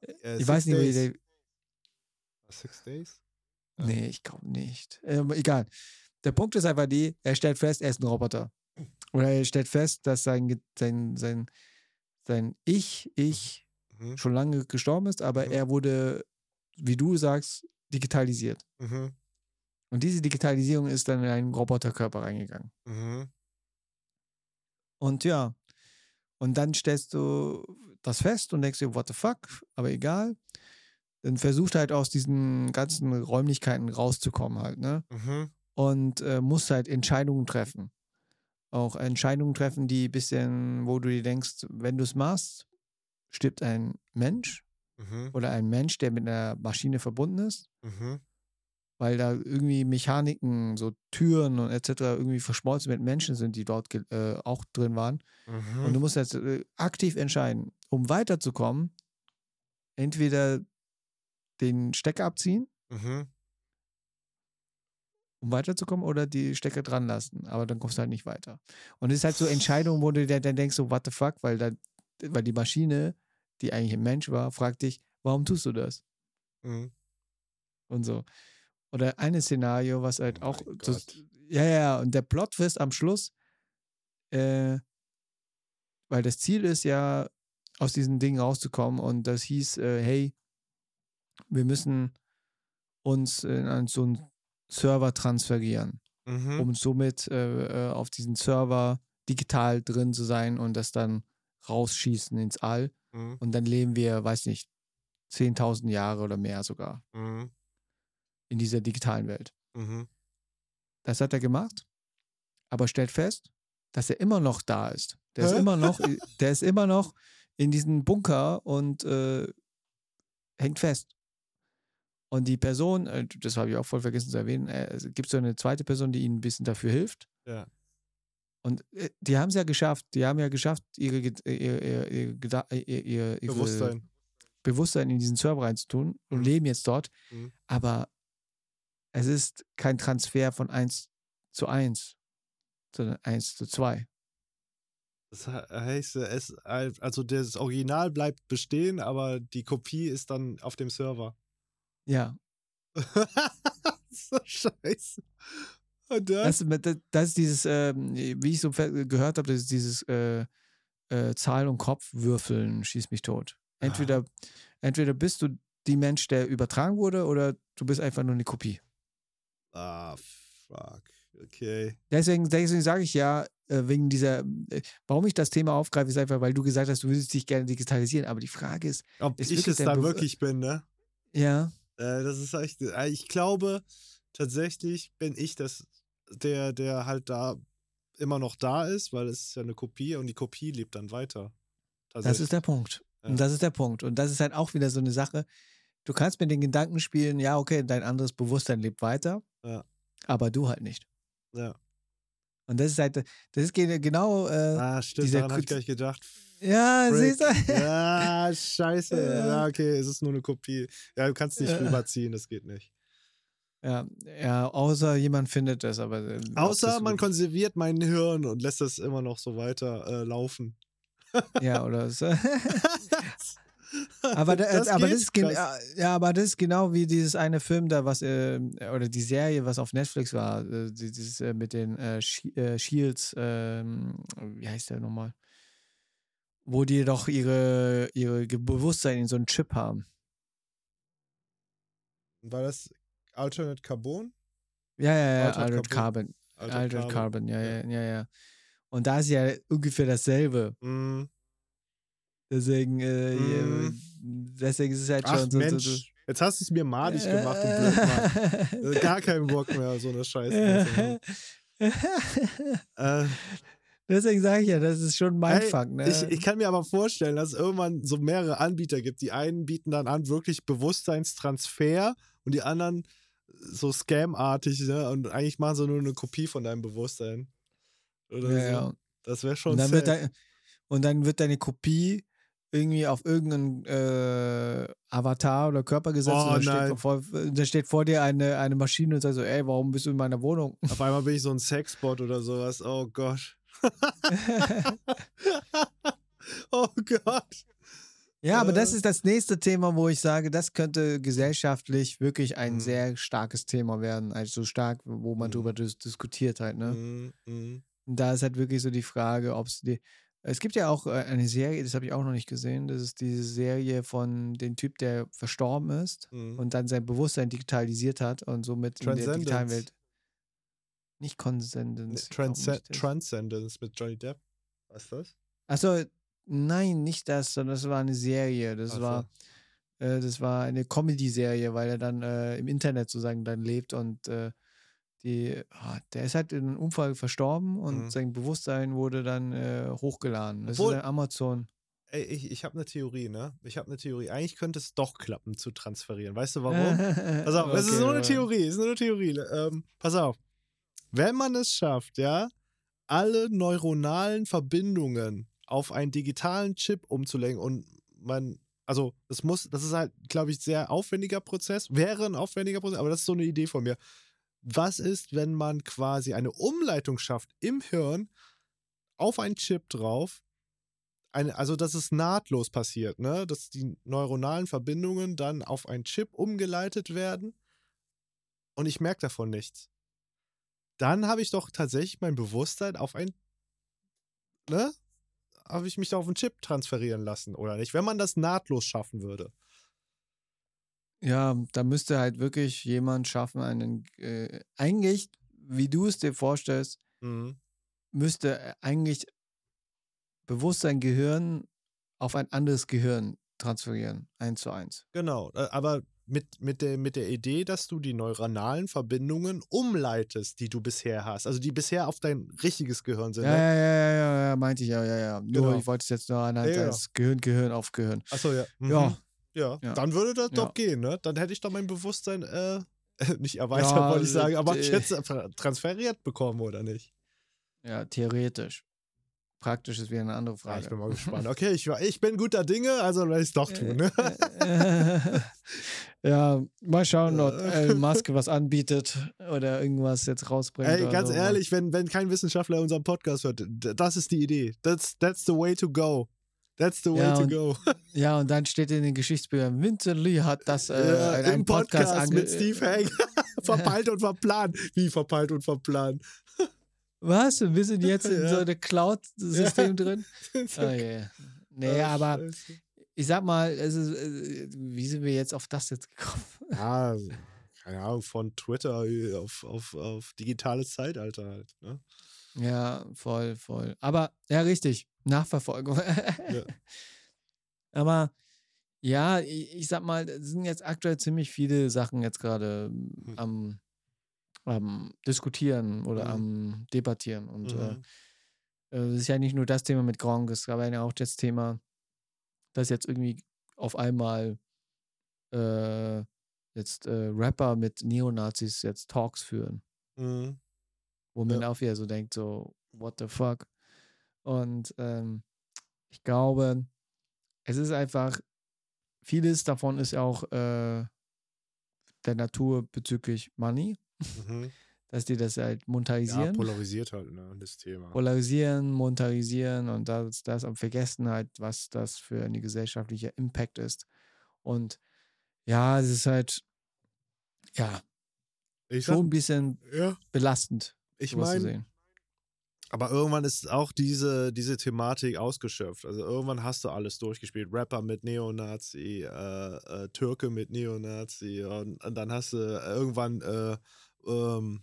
S1: äh, äh,
S2: ich weiß nicht, wie
S1: Days.
S2: der,
S1: Six Days? Ja.
S2: Nee, ich glaube nicht. Ähm, egal. Der Punkt ist einfach die, er stellt fest, er ist ein Roboter. Oder er stellt fest, dass sein, sein, sein, sein Ich, Ich
S1: Mhm.
S2: schon lange gestorben ist, aber
S1: Mhm.
S2: er wurde, wie du sagst, digitalisiert.
S1: Mhm.
S2: Und diese Digitalisierung ist dann in einen Roboterkörper reingegangen.
S1: Mhm.
S2: Und ja, und dann stellst du das fest und denkst dir, what the fuck, aber egal. Dann versucht halt aus diesen ganzen Räumlichkeiten rauszukommen halt, ne?
S1: Mhm.
S2: und äh, musst halt Entscheidungen treffen. Auch Entscheidungen treffen, die ein bisschen, wo du dir denkst, wenn du es machst, stirbt ein Mensch
S1: Mhm.
S2: oder ein Mensch, der mit einer Maschine verbunden ist,
S1: Mhm.
S2: Weil da irgendwie Mechaniken, so Türen und etc. irgendwie verschmolzen mit Menschen sind, die dort äh, auch drin waren.
S1: Mhm.
S2: Und du musst jetzt äh, aktiv entscheiden, um weiterzukommen, entweder den Stecker abziehen
S1: Mhm.
S2: um weiterzukommen oder die Stecker dran lassen. Aber dann kommst du halt nicht weiter. Und es ist halt so Entscheidungen, wo du dir dann denkst, so, what the fuck, weil, dann, weil die Maschine, die eigentlich ein Mensch war, fragt dich, warum tust du das?
S1: Mhm.
S2: Und so. Oder ein Szenario, was halt
S1: Oh
S2: auch. Das, ja, ja. Und der Plot-Twist am Schluss, äh, weil das Ziel ist ja, aus diesen Dingen rauszukommen. Und das hieß, äh, hey, wir müssen uns in einen, so einen Server transferieren.
S1: Mhm.
S2: um somit äh, äh, auf diesen Server digital drin zu sein und das dann rausschießen ins All.
S1: Mhm.
S2: Und dann leben wir, weiß nicht, 10.000 Jahre oder mehr sogar
S1: Mhm.
S2: In dieser digitalen Welt.
S1: Mhm.
S2: Das hat er gemacht, aber stellt fest, dass er immer noch da ist. Der ist immer noch, *laughs* der ist immer noch in diesem Bunker und äh, hängt fest. Und die Person, äh, das habe ich auch voll vergessen zu erwähnen, äh, es gibt so eine zweite Person, die ihnen ein bisschen dafür hilft.
S1: Ja.
S2: Und äh, die haben es ja geschafft. Die haben ja geschafft, ihre, ihr, ihr, ihr,
S1: Bewusstsein.
S2: Bewusstsein in diesen Server reinzutun und
S1: Mhm.
S2: leben jetzt dort.
S1: Mhm.
S2: Aber es ist kein Transfer von 1 zu 1, sondern 1 zu 2.
S1: Das he- heißt, es, also das Original bleibt bestehen, aber die Kopie ist dann auf dem Server.
S2: Ja, *laughs*
S1: so scheiße. Und dann?
S2: das, das, das ist dieses, ähm, wie ich so gehört habe, das ist dieses äh, äh, Zahl- und Kopfwürfeln schießt mich tot. Entweder, entweder bist du die Mensch, der übertragen wurde, oder du bist einfach nur eine Kopie.
S1: Ah, fuck. Okay.
S2: Deswegen, deswegen sage ich ja, äh, wegen dieser, äh, warum ich das Thema aufgreife, ist einfach, weil du gesagt hast, du würdest dich gerne digitalisieren. Aber die Frage ist,
S1: Ob
S2: Ist
S1: ich es
S2: dein
S1: da
S2: Bew-
S1: wirklich bin, ne?
S2: ja,
S1: Äh, das ist echt. äh, Ich glaube, tatsächlich bin ich das, der, der halt da immer noch da ist, weil es ist ja eine Kopie und die Kopie lebt dann weiter.
S2: das ist der Punkt.
S1: Ja.
S2: Und das ist der Punkt. Und das ist halt auch wieder so eine Sache. Du kannst mit den Gedanken spielen, ja, okay, dein anderes Bewusstsein lebt weiter,
S1: Ja.
S2: aber du halt nicht.
S1: Ja.
S2: Und das ist halt, das ist ge- genau, äh,
S1: Ah, stimmt,
S2: dieser
S1: daran habe ich gar nicht gedacht.
S2: ja,
S1: Frick.
S2: siehst du? *laughs*
S1: Ja, scheiße.
S2: Ja.
S1: Ja, okay, es ist nur eine Kopie. Ja, du kannst nicht
S2: Ja.
S1: rüberziehen, das geht nicht.
S2: Ja, ja, außer jemand findet das, aber. äh,
S1: Außer
S2: das
S1: man
S2: wirklich-
S1: konserviert mein Hirn und lässt es immer noch so weiter äh, laufen.
S2: Ja, oder so. *laughs* *laughs* Aber, da, *laughs*
S1: Das
S2: aber, das ist ja, aber das ist genau wie dieses eine Film da, was, äh, oder die Serie, was auf Netflix war, äh, dieses äh, mit den äh, äh, Shields, ähm, wie heißt der nochmal? Wo die doch ihre, ihre Bewusstsein in so einen Chip haben.
S1: War das Alternate Carbon?
S2: Ja, ja, ja,
S1: Altered
S2: Altered
S1: Carbon.
S2: Carbon. Altered Carbon, ja, ja, ja, ja. Und da ist ja ungefähr dasselbe.
S1: Mhm.
S2: Deswegen, äh,
S1: Mhm.
S2: deswegen ist es halt
S1: Ach
S2: schon so.
S1: Mensch,
S2: so, so.
S1: jetzt hast du es mir madig gemacht, du Blödmann. Äh, *laughs* Gar keinen Bock mehr, so eine Scheiße. *laughs* äh,
S2: Deswegen sage ich ja, das ist schon mein Fuck, ne?
S1: ich, ich kann mir aber vorstellen, dass es irgendwann so mehrere Anbieter gibt. Die einen bieten dann an, wirklich Bewusstseinstransfer und die anderen so Scam-artig, ne? Und eigentlich machen sie nur eine Kopie von deinem Bewusstsein. Oder
S2: Ja,
S1: so. Das wäre schon
S2: Und dann, wird dein, und dann wird deine Kopie irgendwie auf irgendeinen äh, Avatar oder Körper gesetzt
S1: Oh,
S2: und da steht, vor, da steht vor dir eine, eine Maschine und sagt so, ey, warum bist du in meiner Wohnung? *laughs*
S1: Auf einmal bin ich so ein Sexbot oder sowas. Oh Gott. *laughs* oh Gott.
S2: Ja, aber das
S1: Äh.
S2: ist das nächste Thema, wo ich sage, das könnte gesellschaftlich wirklich ein
S1: Mhm.
S2: sehr starkes Thema werden. Also so stark, wo man
S1: Mhm.
S2: drüber dis diskutiert halt, ne?
S1: Mm,
S2: Und da ist halt wirklich so die Frage, ob es die. Es gibt ja auch äh, eine Serie, das habe ich auch noch nicht gesehen. Das ist diese Serie von dem Typ, der verstorben ist
S1: mm.
S2: und dann sein Bewusstsein digitalisiert hat und somit in der digitalen. Welt. Nicht
S1: Ne, Transcend
S2: nicht das.
S1: Transcendence mit Johnny Depp. Was ist das?
S2: Achso, nein, nicht das, sondern das war eine Serie. Das
S1: Ach so.
S2: war. Äh, das war eine Comedy-Serie, weil er dann äh, im Internet sozusagen dann lebt und äh, die, ah, der ist halt in einem Unfall verstorben und
S1: Mhm.
S2: sein Bewusstsein wurde dann äh, hochgeladen. Das
S1: Obwohl-
S2: ist Amazon.
S1: Ey, ich, ich habe eine Theorie, ne? Ich habe eine Theorie. Eigentlich könnte es doch klappen zu transferieren. Weißt du warum? *laughs* Pass auf, es ist
S2: Okay,
S1: nur eine Theorie, es ist nur eine Theorie. Ähm, pass auf. Wenn man es schafft, ja, alle neuronalen Verbindungen auf einen digitalen Chip umzulenken und man, also das muss, das ist halt, glaube ich, sehr aufwendiger Prozess, wäre ein aufwendiger Prozess, aber das ist so eine Idee von mir. Was ist, wenn man quasi eine Umleitung schafft im Hirn auf einen Chip drauf, eine, also dass es nahtlos passiert, ne? Dass die neuronalen Verbindungen dann auf einen Chip umgeleitet werden und ich merke davon nichts. Dann habe ich doch tatsächlich mein Bewusstsein auf ein, ne? Habe ich mich da auf einen Chip transferieren lassen, oder nicht? Wenn man das nahtlos schaffen würde.
S2: Ja, da müsste halt wirklich jemand schaffen, einen, äh, eigentlich, wie du es dir vorstellst,
S1: Mhm.
S2: müsste eigentlich Bewusstsein, Gehirn auf ein anderes Gehirn transferieren, eins zu eins.
S1: Genau, äh, aber mit, mit, der, mit der Idee, dass du die neuronalen Verbindungen umleitest, die du bisher hast. Also die bisher auf dein richtiges Gehirn sind.
S2: Ja,
S1: ne?
S2: ja, ja, ja, ja, ja, meinte ich ja, ja, ja. Nur,
S1: Genau.
S2: ich wollte es jetzt nur anhand
S1: Ja, ja.
S2: als Gehirn, Gehirn auf Gehirn.
S1: Achso, ja. Mhm.
S2: Ja,
S1: ja.
S2: Ja.
S1: Dann würde das
S2: Ja.
S1: doch gehen, ne? Dann hätte ich doch mein Bewusstsein äh, *laughs* nicht erweitert,
S2: Ja,
S1: wollte ich sagen, aber
S2: äh,
S1: jetzt tra- transferiert bekommen, oder nicht?
S2: ja, theoretisch. Praktisch ist wieder eine andere Frage.
S1: ich bin mal gespannt. *laughs* Okay, ich, ich bin guter Dinge, also werde ich es doch tun, ne? *laughs*
S2: ja, mal schauen, ob
S1: Äh.
S2: Elon Musk was anbietet oder irgendwas jetzt rausbringt.
S1: Ey, ganz
S2: so.
S1: ehrlich, wenn, wenn kein Wissenschaftler unseren Podcast hört, das ist die Idee. That's, that's the way to go. That's the way
S2: Ja,
S1: to
S2: und
S1: go. *laughs*
S2: Ja, und dann steht in den Geschichtsbüchern, Vincent Lee hat das äh,
S1: Ja,
S2: in
S1: Im
S2: einem
S1: Podcast,
S2: Podcast,
S1: mit Steve Hank. *laughs* *laughs* verpeilt und verplant. Wie verpeilt und verplant?
S2: Was? Wir sind jetzt in
S1: Ja.
S2: so einem Cloud-System drin? Oh, yeah. Nee,
S1: Ach,
S2: aber
S1: Scheiße.
S2: ich sag mal, äh, wie sind wir jetzt auf das jetzt gekommen?
S1: Ja, keine Ahnung, von Twitter auf, auf, auf digitales Zeitalter halt. Ne?
S2: Ja, voll, voll. Aber ja, richtig. Nachverfolgung. *laughs* Aber ja, ich, ich sag mal, es sind jetzt aktuell ziemlich viele Sachen jetzt gerade
S1: Hm.
S2: am, am diskutieren oder
S1: Mhm.
S2: am debattieren. Und äh,
S1: Mhm.
S2: äh, es ist ja nicht nur das Thema mit Gronk, es gab ja auch das Thema, dass jetzt irgendwie auf einmal äh, jetzt äh, Rapper mit Neonazis jetzt Talks führen
S1: Mhm.
S2: Wo man auch wieder so denkt, so, what the fuck? Und ähm, ich glaube, es ist einfach, vieles davon ist auch äh, der Natur bezüglich Money,
S1: Mhm. *laughs*
S2: dass die das halt
S1: Ja,
S2: monetarisieren,
S1: polarisiert halt, ne, das Thema.
S2: polarisieren, monetarisieren und das, das am Vergessen halt, was das für eine gesellschaftliche Impact ist. Und ja, es ist halt, ja,
S1: Ich
S2: schon
S1: sag,
S2: ein bisschen
S1: ja,
S2: belastend,
S1: ich meine, aber irgendwann ist auch diese, diese Thematik ausgeschöpft. Also irgendwann hast du alles durchgespielt. Rapper mit Neonazi, äh, äh, Türke mit Neonazi und, und dann hast du irgendwann äh, ähm,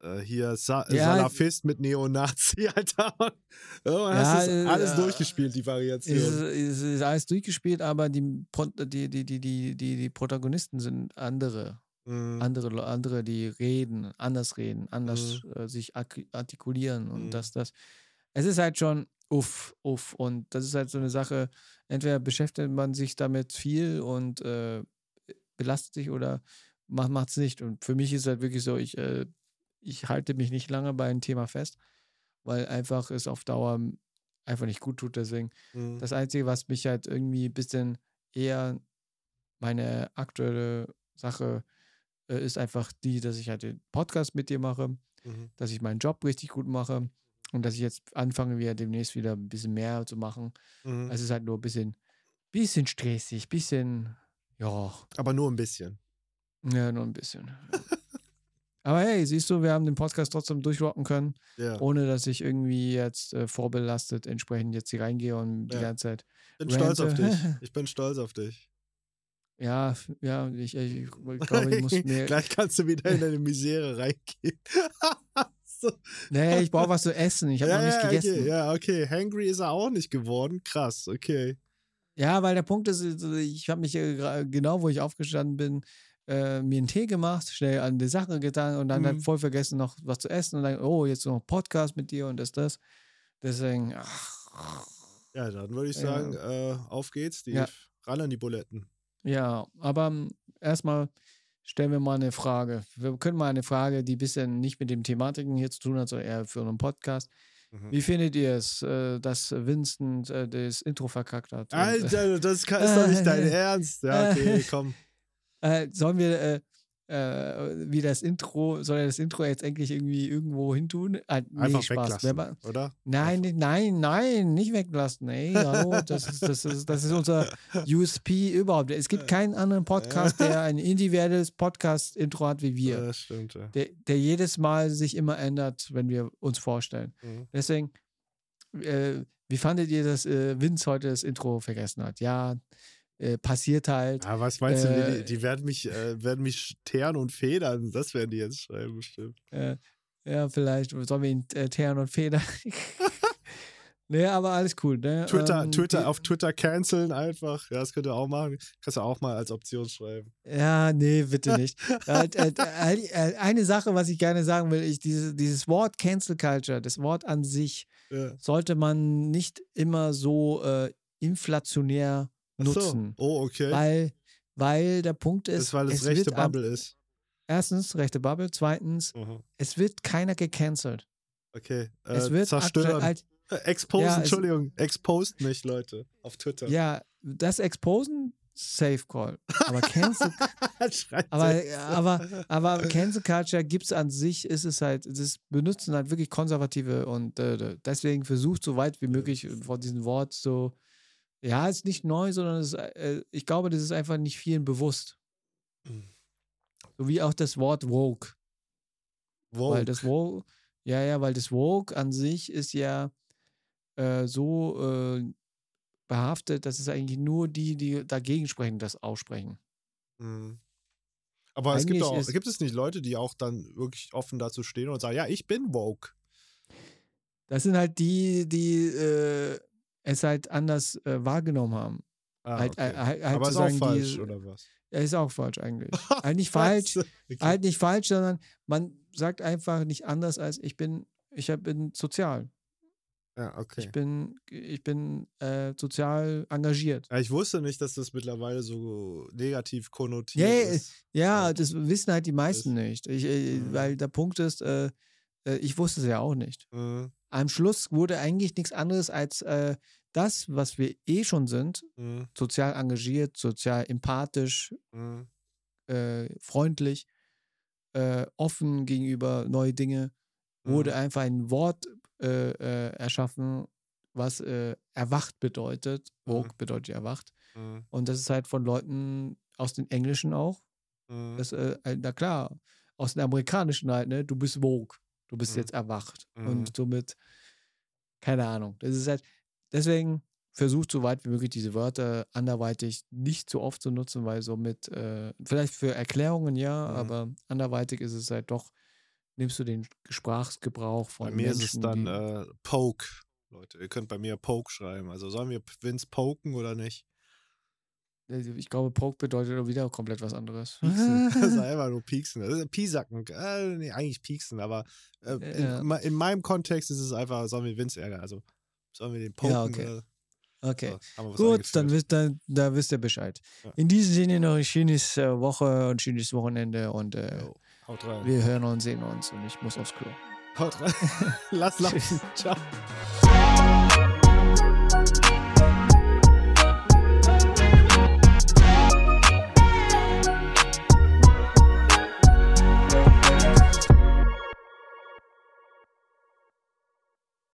S1: äh, hier Sa
S2: Ja,
S1: Salafist mit Neonazi, *laughs* Alter. Irgendwann
S2: Ja,
S1: hast du
S2: äh,
S1: alles
S2: äh,
S1: durchgespielt, die Variation.
S2: ist, es ist alles durchgespielt, aber die, die, die, die, die, die Protagonisten sind andere.
S1: Mhm.
S2: Andere, andere, die reden, anders reden, anders äh, sich artikulieren und
S1: Mhm.
S2: das, das. Es ist halt schon uff, uff. Und das ist halt so eine Sache, entweder beschäftigt man sich damit viel und äh, belastet sich oder macht macht's nicht. Und für mich ist halt wirklich so, ich, äh, ich halte mich nicht lange bei einem Thema fest, weil einfach es auf Dauer einfach nicht gut tut. Deswegen,
S1: Mhm.
S2: das Einzige, was mich halt irgendwie ein bisschen eher meine aktuelle Sache äh, ist einfach die, dass ich halt den Podcast mit dir mache,
S1: Mhm.
S2: dass ich meinen Job richtig gut mache und dass ich jetzt anfange, wieder demnächst wieder ein bisschen mehr zu machen.
S1: Mhm.
S2: Es ist halt nur ein bisschen, bisschen stressig, bisschen, ja,
S1: Aber nur ein bisschen.
S2: ja, nur ein bisschen. *laughs* Aber hey, siehst du, wir haben den Podcast trotzdem durchrocken können,
S1: Ja.
S2: ohne dass ich irgendwie jetzt äh, vorbelastet entsprechend jetzt hier reingehe und die
S1: Ja.
S2: ganze Zeit.
S1: bin stolz auf dich. *laughs* Ich bin stolz auf dich.
S2: Ja, ja, ich, ich, ich *laughs* glaube, ich muss mir.
S1: Gleich kannst du wieder in deine Misere reingehen. *laughs* so.
S2: Nee, ich brauche was zu essen. Ich habe
S1: ja,
S2: noch nichts
S1: ja,
S2: gegessen.
S1: Okay, ja, okay. Hangry ist er auch nicht geworden. Krass, okay.
S2: Ja, weil der Punkt ist, ich habe mich äh, genau, wo ich aufgestanden bin, äh, mir einen Tee gemacht, schnell an die Sache getan und dann
S1: Mhm.
S2: halt voll vergessen, noch was zu essen und dann, oh, jetzt noch Podcast mit dir und das, das. Deswegen, ach,
S1: Ja, dann würde ich
S2: Ja.
S1: sagen, äh, auf geht's, Steve.
S2: Ja.
S1: Ran an die Buletten.
S2: Ja, aber ähm, erstmal stellen wir mal eine Frage. Wir können mal eine Frage, die ein bisschen nicht mit den Thematiken hier zu tun hat, sondern eher für einen Podcast.
S1: Mhm.
S2: Wie findet ihr es, äh, dass Vincent äh, das Intro verkackt hat? Und, äh,
S1: Alter, das ist doch nicht dein *laughs* Ernst. Ja, okay, komm.
S2: Sollen wir, äh, wie das Intro, soll er das Intro jetzt eigentlich irgendwie irgendwo hin tun? Ah, nee,
S1: Einfach
S2: Spaß.
S1: weglassen, oder?
S2: Nein, nicht- nein, nein, nicht weglassen. Ey, hallo, das ist, das, ist, das ist unser USP überhaupt. Es gibt keinen anderen Podcast, der ein individuelles Podcast-Intro hat wie wir.
S1: Ja, das stimmt, ja.
S2: Der, der jedes Mal sich immer ändert, wenn wir uns vorstellen.
S1: Mhm.
S2: Deswegen, äh, wie fandet ihr, dass äh, Vince heute das Intro vergessen hat? Ja, äh, passiert halt.
S1: Ja, was meinst du,
S2: Äh,
S1: die, die werden mich, äh, werden mich teeren und federn. Das werden die jetzt schreiben, bestimmt.
S2: Äh, ja, vielleicht sollen wir ihn äh, teeren und federn. *laughs* *laughs* nee, aber alles cool. Ne?
S1: Twitter,
S2: Ähm,
S1: Twitter,
S2: die-
S1: auf Twitter canceln einfach. Ja, das könnt ihr auch machen. Kannst du auch mal als Option schreiben.
S2: Ja, nee, bitte nicht. *laughs* eine Sache, was ich gerne sagen will, ich, dieses, dieses Wort Cancel Culture, das Wort an sich,
S1: Ja.
S2: sollte man nicht immer so äh, inflationär
S1: Ach so.
S2: nutzen.
S1: Oh, okay.
S2: Weil, weil der Punkt
S1: das
S2: ist,
S1: ist, weil es
S2: es
S1: rechte Bubble ist.
S2: erstens rechte Bubble, zweitens,
S1: Mhm.
S2: es wird keiner gecancelt.
S1: Okay. Äh,
S2: es wird
S1: zerstören.
S2: aktuell halt,
S1: Exposen,
S2: Ja, es-
S1: Entschuldigung. Exposed mich, Leute. Auf Twitter.
S2: ja, das Exposen, Safe Call. Aber Cancel *laughs* Aber, aber, aber Cancel Culture gibt es an sich, ist es halt, das benutzen halt wirklich Konservative und äh, deswegen versucht so weit wie möglich von diesem Wort so, ja, ist nicht neu, sondern ist, äh, ich glaube, das ist einfach nicht vielen bewusst.
S1: Mhm.
S2: So wie auch das Wort Woke.
S1: Woke.
S2: Weil das Woke, ja, ja, weil das Woke an sich ist ja äh, so äh, behaftet, dass es eigentlich nur die, die dagegen sprechen, das aussprechen.
S1: Mhm. Aber es gibt, auch, gibt es nicht Leute, die auch dann wirklich offen dazu stehen und sagen, ja, ich bin woke.
S2: Das sind halt die, die äh, es halt anders äh, wahrgenommen haben.
S1: Ah,
S2: halt,
S1: okay.
S2: äh, halt, halt
S1: Aber ist auch falsch,
S2: die,
S1: oder was?
S2: Ja, ist auch falsch eigentlich. *laughs* halt nicht falsch?
S1: Okay.
S2: halt nicht falsch, sondern man sagt einfach nicht anders als ich bin, ich bin sozial.
S1: Ja, okay.
S2: Ich bin, ich bin äh, sozial engagiert.
S1: Ja, ich wusste nicht, dass das mittlerweile so negativ konnotiert
S2: Ja,
S1: ist.
S2: Ja, das wissen halt die meisten
S1: Das-
S2: nicht. Ich, äh,
S1: Mhm.
S2: Weil der Punkt ist, äh, äh, ich wusste es ja auch nicht.
S1: Mhm.
S2: Am Schluss wurde eigentlich nichts anderes als äh, das, was wir eh schon sind,
S1: Mhm.
S2: sozial engagiert, sozial empathisch,
S1: Mhm.
S2: äh, freundlich, äh, offen gegenüber neue Dinge, wurde
S1: Mhm.
S2: einfach ein Wort äh, äh, erschaffen, was äh, erwacht bedeutet. Woke
S1: Mhm.
S2: bedeutet erwacht.
S1: Mhm.
S2: Und das ist halt von Leuten aus dem Englischen auch. Das, äh, na klar, aus dem Amerikanischen halt, ne? Du bist woke. Du bist jetzt erwacht. Und somit, keine Ahnung. Das ist halt, deswegen versucht so weit wie möglich diese Wörter anderweitig nicht so oft zu nutzen, weil somit, äh, vielleicht für Erklärungen ja,
S1: Mhm.
S2: aber anderweitig ist es halt doch, nimmst du den Sprachgebrauch von
S1: Bei mir
S2: Menschen,
S1: ist es dann äh, Poke. Leute, ihr könnt bei mir Poke schreiben. Also sollen wir Vince poken oder nicht?
S2: also ich glaube, Poke bedeutet wieder komplett was anderes. *laughs*
S1: Pieksen. *laughs* das ist einfach nur Pieksen. Das ist Piesacken. Äh, nee, eigentlich Pieksen, aber äh,
S2: Ja.
S1: in, in meinem Kontext ist es einfach, sollen wir Vince ärgern? Also sollen wir den poken?
S2: Ja, okay.
S1: Oder?
S2: Okay.
S1: So,
S2: Gut, dann wisst, dann, da wisst ihr Bescheid.
S1: Ja.
S2: In diesem Sinne noch eine schöne äh, Woche und schönes Wochenende und äh,
S1: haut rein.
S2: wir hören uns, sehen uns und ich muss aufs Klo.
S1: Haut rein. *laughs* Lass laufen. Ciao.